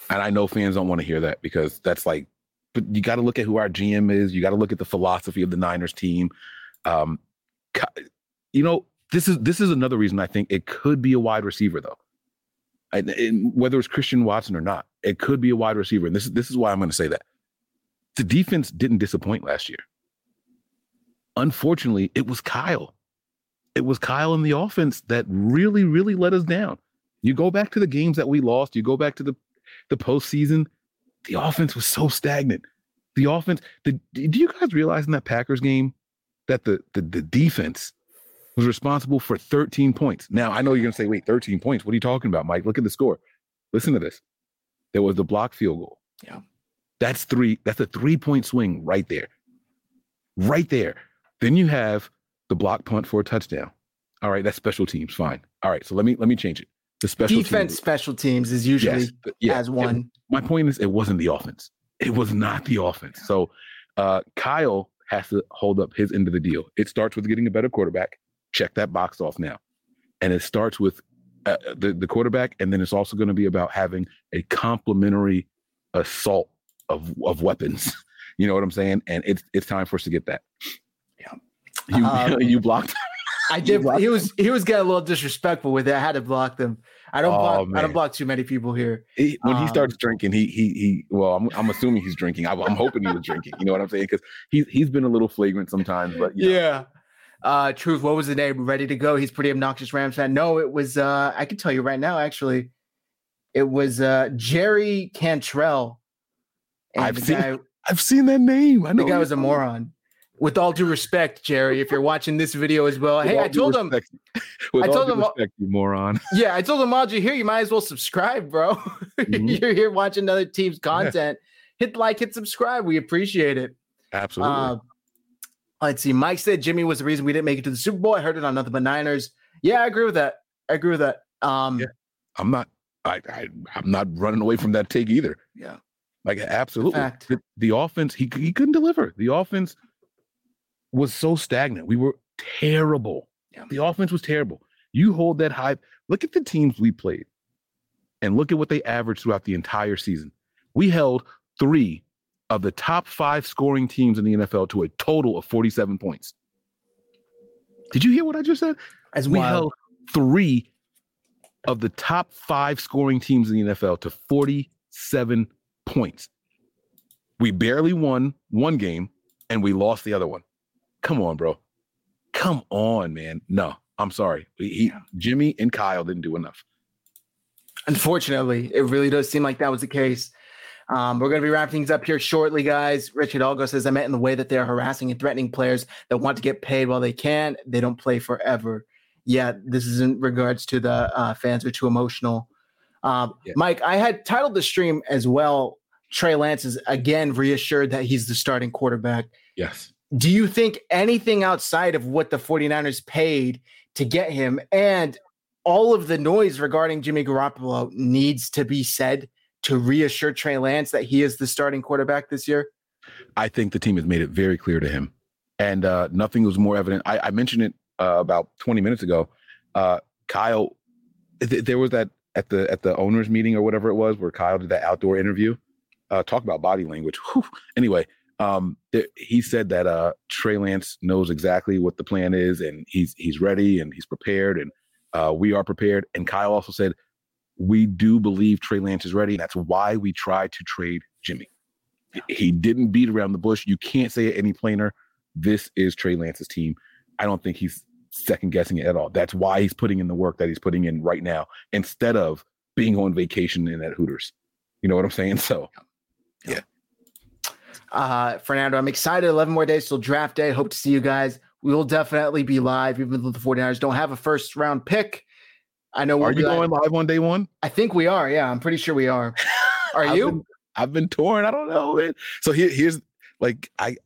And I know fans don't want to hear that because that's like, but you got to look at who our GM is. You got to look at the philosophy of the Niners team. Um, you know, this is this is another reason I think it could be a wide receiver though. And, and whether it's Christian Watson or not, it could be a wide receiver. And this is this is why I'm going to say that the defense didn't disappoint last year. Unfortunately, it was Kyle. It was Kyle in the offense that really, really let us down. You go back to the games that we lost. You go back to the the postseason. The offense was so stagnant. The offense. The, do you guys realize in that Packers game that the the, the defense was responsible for 13 points? Now I know you're gonna say, wait, 13 points. What are you talking about, Mike? Look at the score. Listen to this. There was the block field goal. Yeah. That's three. That's a three point swing right there. Right there. Then you have the block punt for a touchdown. All right, that's special teams. Fine. All right, so let me let me change it. The special defense teams. special teams is usually Yes, yeah, as one. it- my point is, it wasn't the offense. It was not the offense. So uh, Kyle has to hold up his end of the deal. It starts with getting a better quarterback. Check that box off now, and it starts with uh, the the quarterback, and then it's also going to be about having a complementary assault of of weapons. You know what I'm saying? And it's it's time for us to get that. Yeah. You Um, you blocked. I did. He was he was getting a little disrespectful with it. I had to block them. I don't Oh, block. I don't block too many people here. He, when he Um, starts drinking, he he he. Well, I'm I'm assuming he's drinking. I, I'm hoping he was drinking. You know what I'm saying? Because he's he's been a little flagrant sometimes. But you know, Yeah. Uh, truth. What was the name? Ready to go. He's pretty obnoxious Rams fan. No, it was. Uh, I can tell you right now. Actually, it was uh Jerry Cantrell. I've seen guy, I've seen that name. I know the guy was a moron. With all due respect, Jerry, if you're watching this video as well, hey, I told him. With I all told due him- respect, you moron. Yeah, I told him while you're here, you might as well subscribe, bro. Mhm. you're here watching another team's content. Hit like, hit subscribe. We appreciate it. Absolutely. Uh, let's see. Mike said Jimmy was the reason we didn't make it to the Super Bowl. I heard it on Nothing But Niners. Yeah, I agree with that. I agree with that. Um, Yeah. I'm not. I, I I'm not running away from that take either. yeah. Like absolutely, the, the offense he he couldn't deliver. The offense was so stagnant. We were terrible. Yeah. The offense was terrible. You hold that high. Look at the teams we played, and look at what they averaged throughout the entire season. We held three of the top five scoring teams in the NFL to a total of 47 points. Did you hear what I just said? As we wild. held three of the top five scoring teams in the NFL to 47 points. We barely won one game and we lost the other one. Come on, bro. Come on, man. No, I'm sorry. He, he- Jimmy and Kyle didn't do enough. Unfortunately, it really does seem like that was the case. Um, we're going to be wrapping things up here shortly, guys. Richard Algo says, I meant in the way that they are harassing and threatening players that want to get paid while they can. They don't play forever. Yeah, this is in regards to the uh, fans are too emotional. Um, Yeah. Mike, I had titled the stream as well. Trey Lance is again reassured that he's the starting quarterback. Yes. Do you think anything outside of what the 49ers paid to get him and all of the noise regarding Jimmy Garoppolo needs to be said to reassure Trey Lance that he is the starting quarterback this year? I think the team has made it very clear to him. And uh, nothing was more evident. I, I mentioned it uh, about 20 minutes ago. Uh, Kyle, th- there was that at the at the owners meeting or whatever it was where Kyle did that outdoor interview. Uh, talk about body language. Whew. Anyway, um, th- he said that uh, Trey Lance knows exactly what the plan is and he's he's ready and he's prepared and uh, we are prepared. And Kyle also said we do believe Trey Lance is ready. That's why we tried to trade Jimmy. He didn't beat around the bush. You can't say it any plainer. This is Trey Lance's team. I don't think he's second guessing it at all. That's why he's putting in the work that he's putting in right now instead of being on vacation in at Hooters. You know what I'm saying? So, yeah. Uh, Fernando, I'm excited. 11 more days till draft day. Hope to see you guys. We will definitely be live, even though the 49ers don't have a first round pick. I know we'll are you going live on day one? I think we are. Yeah, I'm pretty sure we are. Are I've you? been- I've been torn. I don't know. Man. So here, here's like I,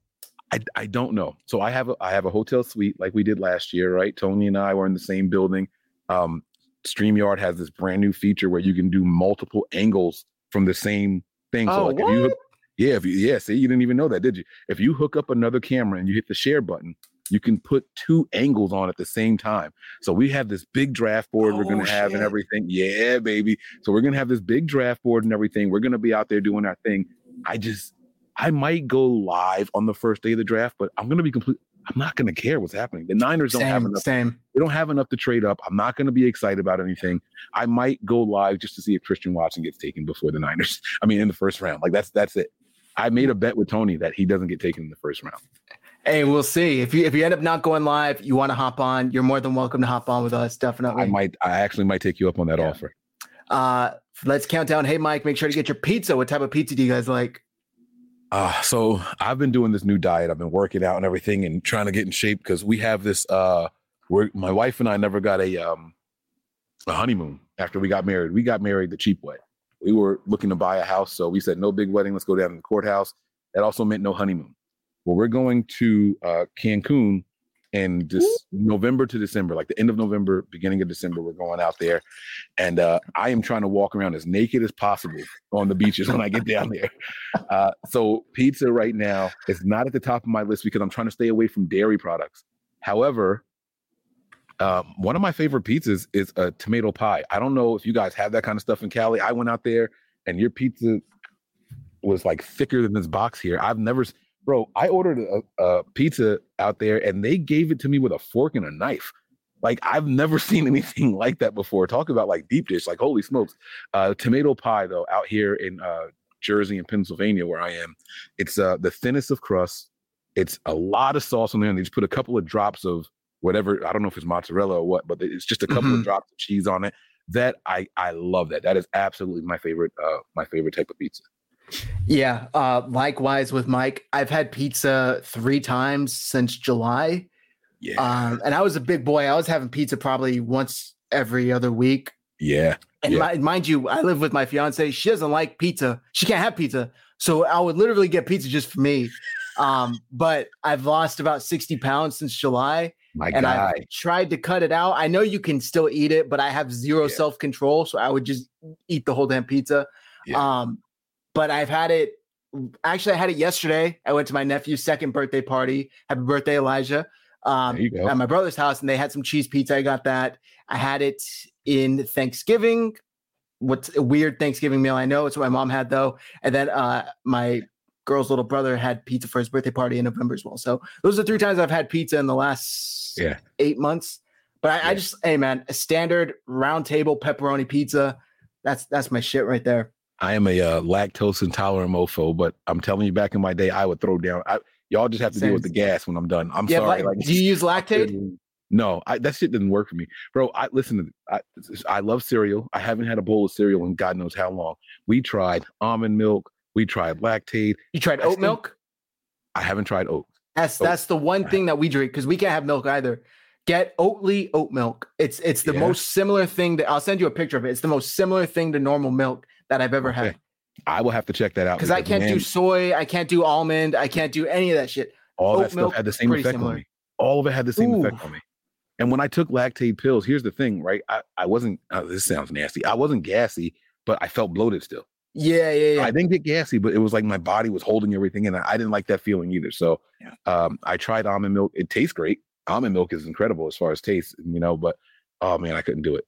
I, I don't know. So I have a I have a hotel suite like we did last year, right? Tony and I were in the same building. Um, StreamYard has this brand new feature where you can do multiple angles from the same thing. Oh, so like if you hook, yeah, if you yeah, see, you didn't even know that, did you? If you hook up another camera and you hit the share button, you can put two angles on at the same time. So we have this big draft board we're Oh, gonna have and everything. Yeah, baby. So we're gonna have this big draft board and everything. We're gonna be out there doing our thing. I just I might go live on the first day of the draft, but I'm gonna be complete. I'm not gonna care what's happening. The Niners don't have enough same. they don't have enough to trade up. I'm not going to be excited about anything. I might go live just to see if Christian Watson gets taken before the Niners. I mean, in the first round. Like that's that's it. I made a bet with Tony that he doesn't get taken in the first round. Hey, we'll see. If you if you end up not going live, you want to hop on, you're more than welcome to hop on with us. Definitely. I might. I actually might take you up on that Yeah. offer. Uh, let's count down. Hey, Mike, make sure to get your pizza. What type of pizza do you guys like? Uh, so I've been doing this new diet. I've been working out and everything and trying to get in shape because we have this. Uh, we're my wife and I never got a um a honeymoon after we got married. We got married the cheap way. We were looking to buy a house, so we said no big wedding. Let's go down to the courthouse. That also meant no honeymoon. Well, we're going to uh, Cancun in this November to December, like the end of November, beginning of December. We're going out there, and uh, I am trying to walk around as naked as possible on the beaches when I get down there. Uh, so pizza right now is not at the top of my list because I'm trying to stay away from dairy products. However, um, one of my favorite pizzas is a tomato pie. I don't know if you guys have that kind of stuff in Cali. I went out there and your pizza was like thicker than this box here. I've never, bro. I ordered a, a pizza out there and they gave it to me with a fork and a knife. Like I've never seen anything like that before. Talk about like deep dish, like holy smokes. Uh, tomato pie though, out here in uh, Jersey and Pennsylvania where I am, it's uh, the thinnest of crust. It's a lot of sauce on there, and they just put a couple of drops of whatever. I don't know if it's mozzarella or what, but it's just a couple Mhm. of drops of cheese on it. That I I love that. That is absolutely my favorite uh my favorite type of pizza. Yeah. Uh, likewise with Mike, I've had pizza three times since July. Yeah. Um, and I was a big boy. I was having pizza probably once every other week. yeah. And yeah. mi- mind you, I live with my fiance. She doesn't like pizza. She can't have pizza. So I would literally get pizza just for me. Um, but I've lost about 60 pounds since July my and. I've tried to cut it out. I know you can still eat it, but I have zero Yeah. self control. So I would just eat the whole damn pizza. Yeah. Um, but I've had it actually, I had it yesterday. I went to my nephew's second birthday party. Happy birthday, Elijah. Um, There you go. at my brother's house, and they had some cheese pizza. I got that. I had it in Thanksgiving. What's a weird Thanksgiving meal? I know it's what my mom had though. And then uh, my girl's little brother had pizza for his birthday party in November as well. So those are three times I've had pizza in the last Yeah. eight months. But I, I just, hey man, a standard round table pepperoni pizza. That's that's my shit right there. I am a uh, lactose intolerant mofo, but I'm telling you, back in my day, I would throw down. I, y'all just have to deal with the gas when I'm done. I'm Yeah, sorry. like, do you use Lactaid? No, I, that shit didn't work for me, bro. I listen. To, I, I love cereal. I haven't had a bowl of cereal in God knows how long. We tried almond milk. We tried Lactaid. You tried I oat still- milk? I haven't tried oat. That's Oat. that's the one thing that we drink because we can't have milk either. Get Oatly oat milk. It's it's the Yeah. most similar thing that I'll send you a picture of it. It's the most similar thing to normal milk that I've ever had. I will have to check that out Because I can't do soy, I can't do almond, I can't do any of that shit. all oat that stuff had the same effect similar. on me. All of it had the same effect on me. And when I took Lactaid pills, here's the thing, right? I, I wasn't. Uh, this sounds nasty. I wasn't gassy, but I felt bloated still. Yeah, yeah, yeah. I didn't get gassy, but it was like my body was holding everything, and I, didn't like that feeling either. So, um, I tried almond milk. It tastes great. Almond milk is incredible as far as taste, you know. But oh man, I couldn't do it.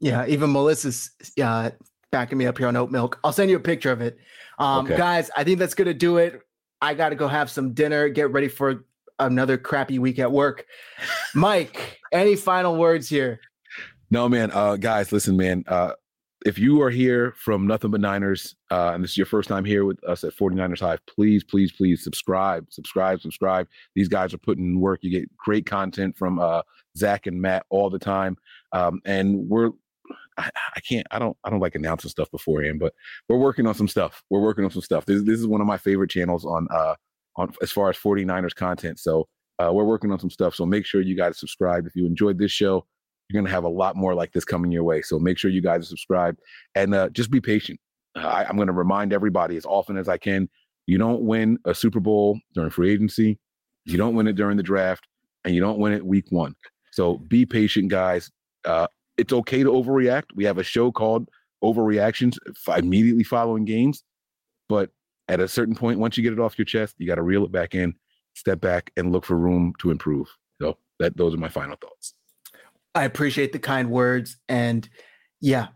Yeah, even Melissa's uh, backing me up here on oat milk. I'll send you a picture of it. Um, Okay. Guys, I think that's going to do it. I got to go have some dinner, get ready for another crappy week at work. Mike, any final words here? No, man. Uh, guys, listen, man. Uh, if you are here from Nothing But Niners, uh, and this is your first time here with us at 49ers Hive, please, please, please subscribe, subscribe, subscribe. These guys are putting in work. You get great content from uh, Zach and Matt all the time. Um, and we're, I, I can't, I don't, I don't like announcing stuff beforehand, but we're working on some stuff. We're working on some stuff. This, this is one of my favorite channels on, uh, on as far as 49ers content. So uh, we're working on some stuff. So make sure you guys subscribe. If you enjoyed this show, you're to have a lot more like this coming your way. So make sure you guys are subscribed and uh, just be patient. I, I'm to remind everybody as often as I can you don't win a Super Bowl during free agency, you don't win it during the draft, and you don't win it week one. So be patient, guys. Uh, it's okay to overreact. We have a show called Overreactions immediately following games. But at a certain point, once you get it off your chest, you got to reel it back in, step back, and look for room to improve. So that those are my final thoughts. I appreciate the kind words. And yeah,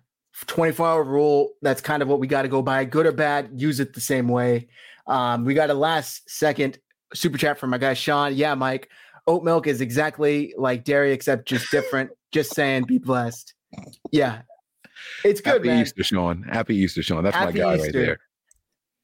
24 hour rule, that's kind of what we got to go by. Good or bad, use it the same way. Um, we got a last second super chat from my guy Sean. Yeah, Mike, oat milk is exactly like dairy, except just different. just saying, be blessed. Yeah, it's good, Happy man. Easter, Sean. Happy Easter, Sean. That's Happy my guy Easter. right there.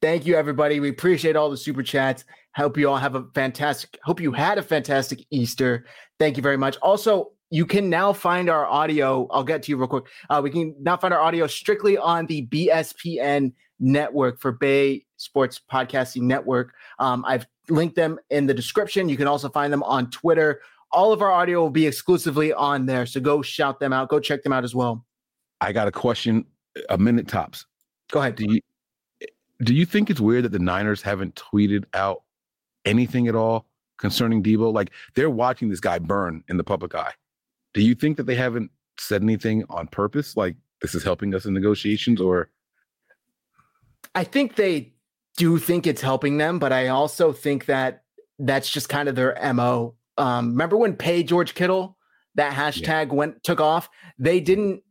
Thank you, everybody. We appreciate all the super chats. Hope you all have a fantastic. Hope you had a fantastic Easter. Thank you very much. Also, you can now find our audio. I'll get to you real quick. Uh, we can now find our audio strictly on the BSPN network for Bay Sports Podcasting Network. Um, I've linked them in the description. You can also find them on Twitter. All of our audio will be exclusively on there. So go shout them out. Go check them out as well. I got a question, a minute tops. Go ahead. Do you do you think it's weird that the Niners haven't tweeted out anything at all concerning Deebo? Like they're watching this guy burn in the public eye. Do you think that they haven't said anything on purpose? Like this is helping us in negotiations, or I think they do think it's helping them, but I also think that that's just kind of their mo. Um, remember when pay George Kittle that hashtag went took off? They didn't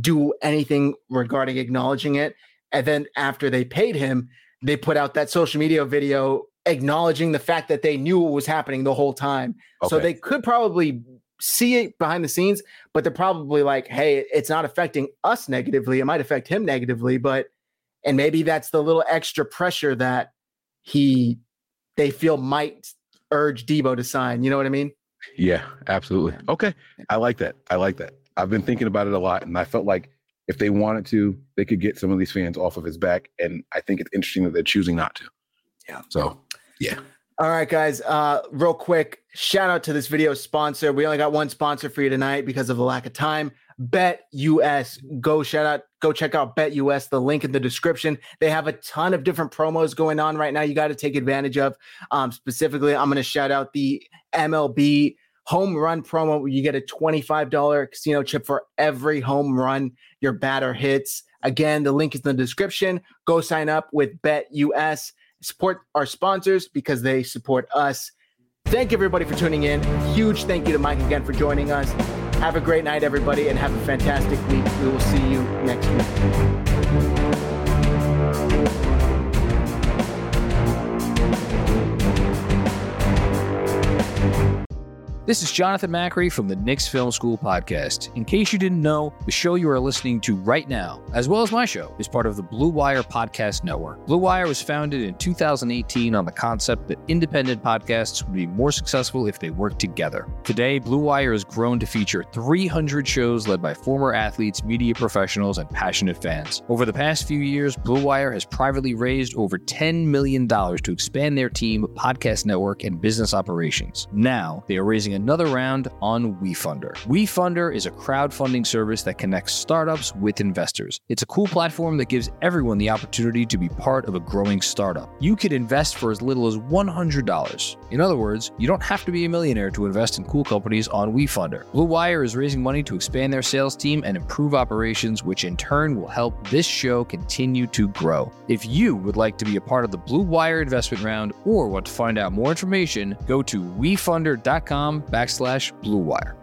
do anything regarding acknowledging it, and then after they paid him, they put out that social media video acknowledging the fact that they knew what was happening the whole time. So they could probably see it behind the scenes, but they're probably like, "Hey, it's not affecting us negatively. It might affect him negatively, but." And maybe that's the little extra pressure that he they feel might urge Deebo to sign. You know what I mean? yeah, absolutely. Okay, I like that. I like that. I've been thinking about it a lot, and I felt like if they wanted to, they could get some of these fans off of his back. And I think it's interesting that they're choosing not to. Yeah. So yeah. All right, guys. Uh, real quick, shout out to this video sponsor. We only got one sponsor for you tonight because of the lack of time. Bet US. Go shout out. Go check out BetUS. The link in the description. They have a ton of different promos going on right now. You got to take advantage of. Um, specifically, I'm going to shout out the MLB home run promo. Where you get a $25 casino chip for every home run your batter hits. Again, the link is in the description. Go sign up with BetUS support our sponsors because they support us. Thank everybody for tuning in. Huge thank you to Mike again for joining us. Have a great night, everybody, and have a fantastic week. We will see you next week. This is Jonathan Macri from the Knicks Film School podcast. In case you didn't know, the show you are listening to right now, as well as my show, is part of the Blue Wire Podcast Network. Blue Wire was founded in 2018 on the concept that independent podcasts would be more successful if they worked together. Today, Blue Wire has grown to feature 300 shows led by former athletes, media professionals, and passionate fans. Over the past few years, Blue Wire has privately raised over $10 million to expand their team, podcast network, and business operations. Now, they are raising another round on WeFunder. WeFunder is a crowdfunding service that connects startups with investors. It's a cool platform that gives everyone the opportunity to be part of a growing startup. You could invest for as little as $100. In other words, you don't have to be a millionaire to invest in cool companies on WeFunder. Blue Wire is raising money to expand their sales team and improve operations, which in turn will help this show continue to grow. If you would like to be a part of the Blue Wire investment round or want to find out more information, go to wefunder.com backslash Blue Wire.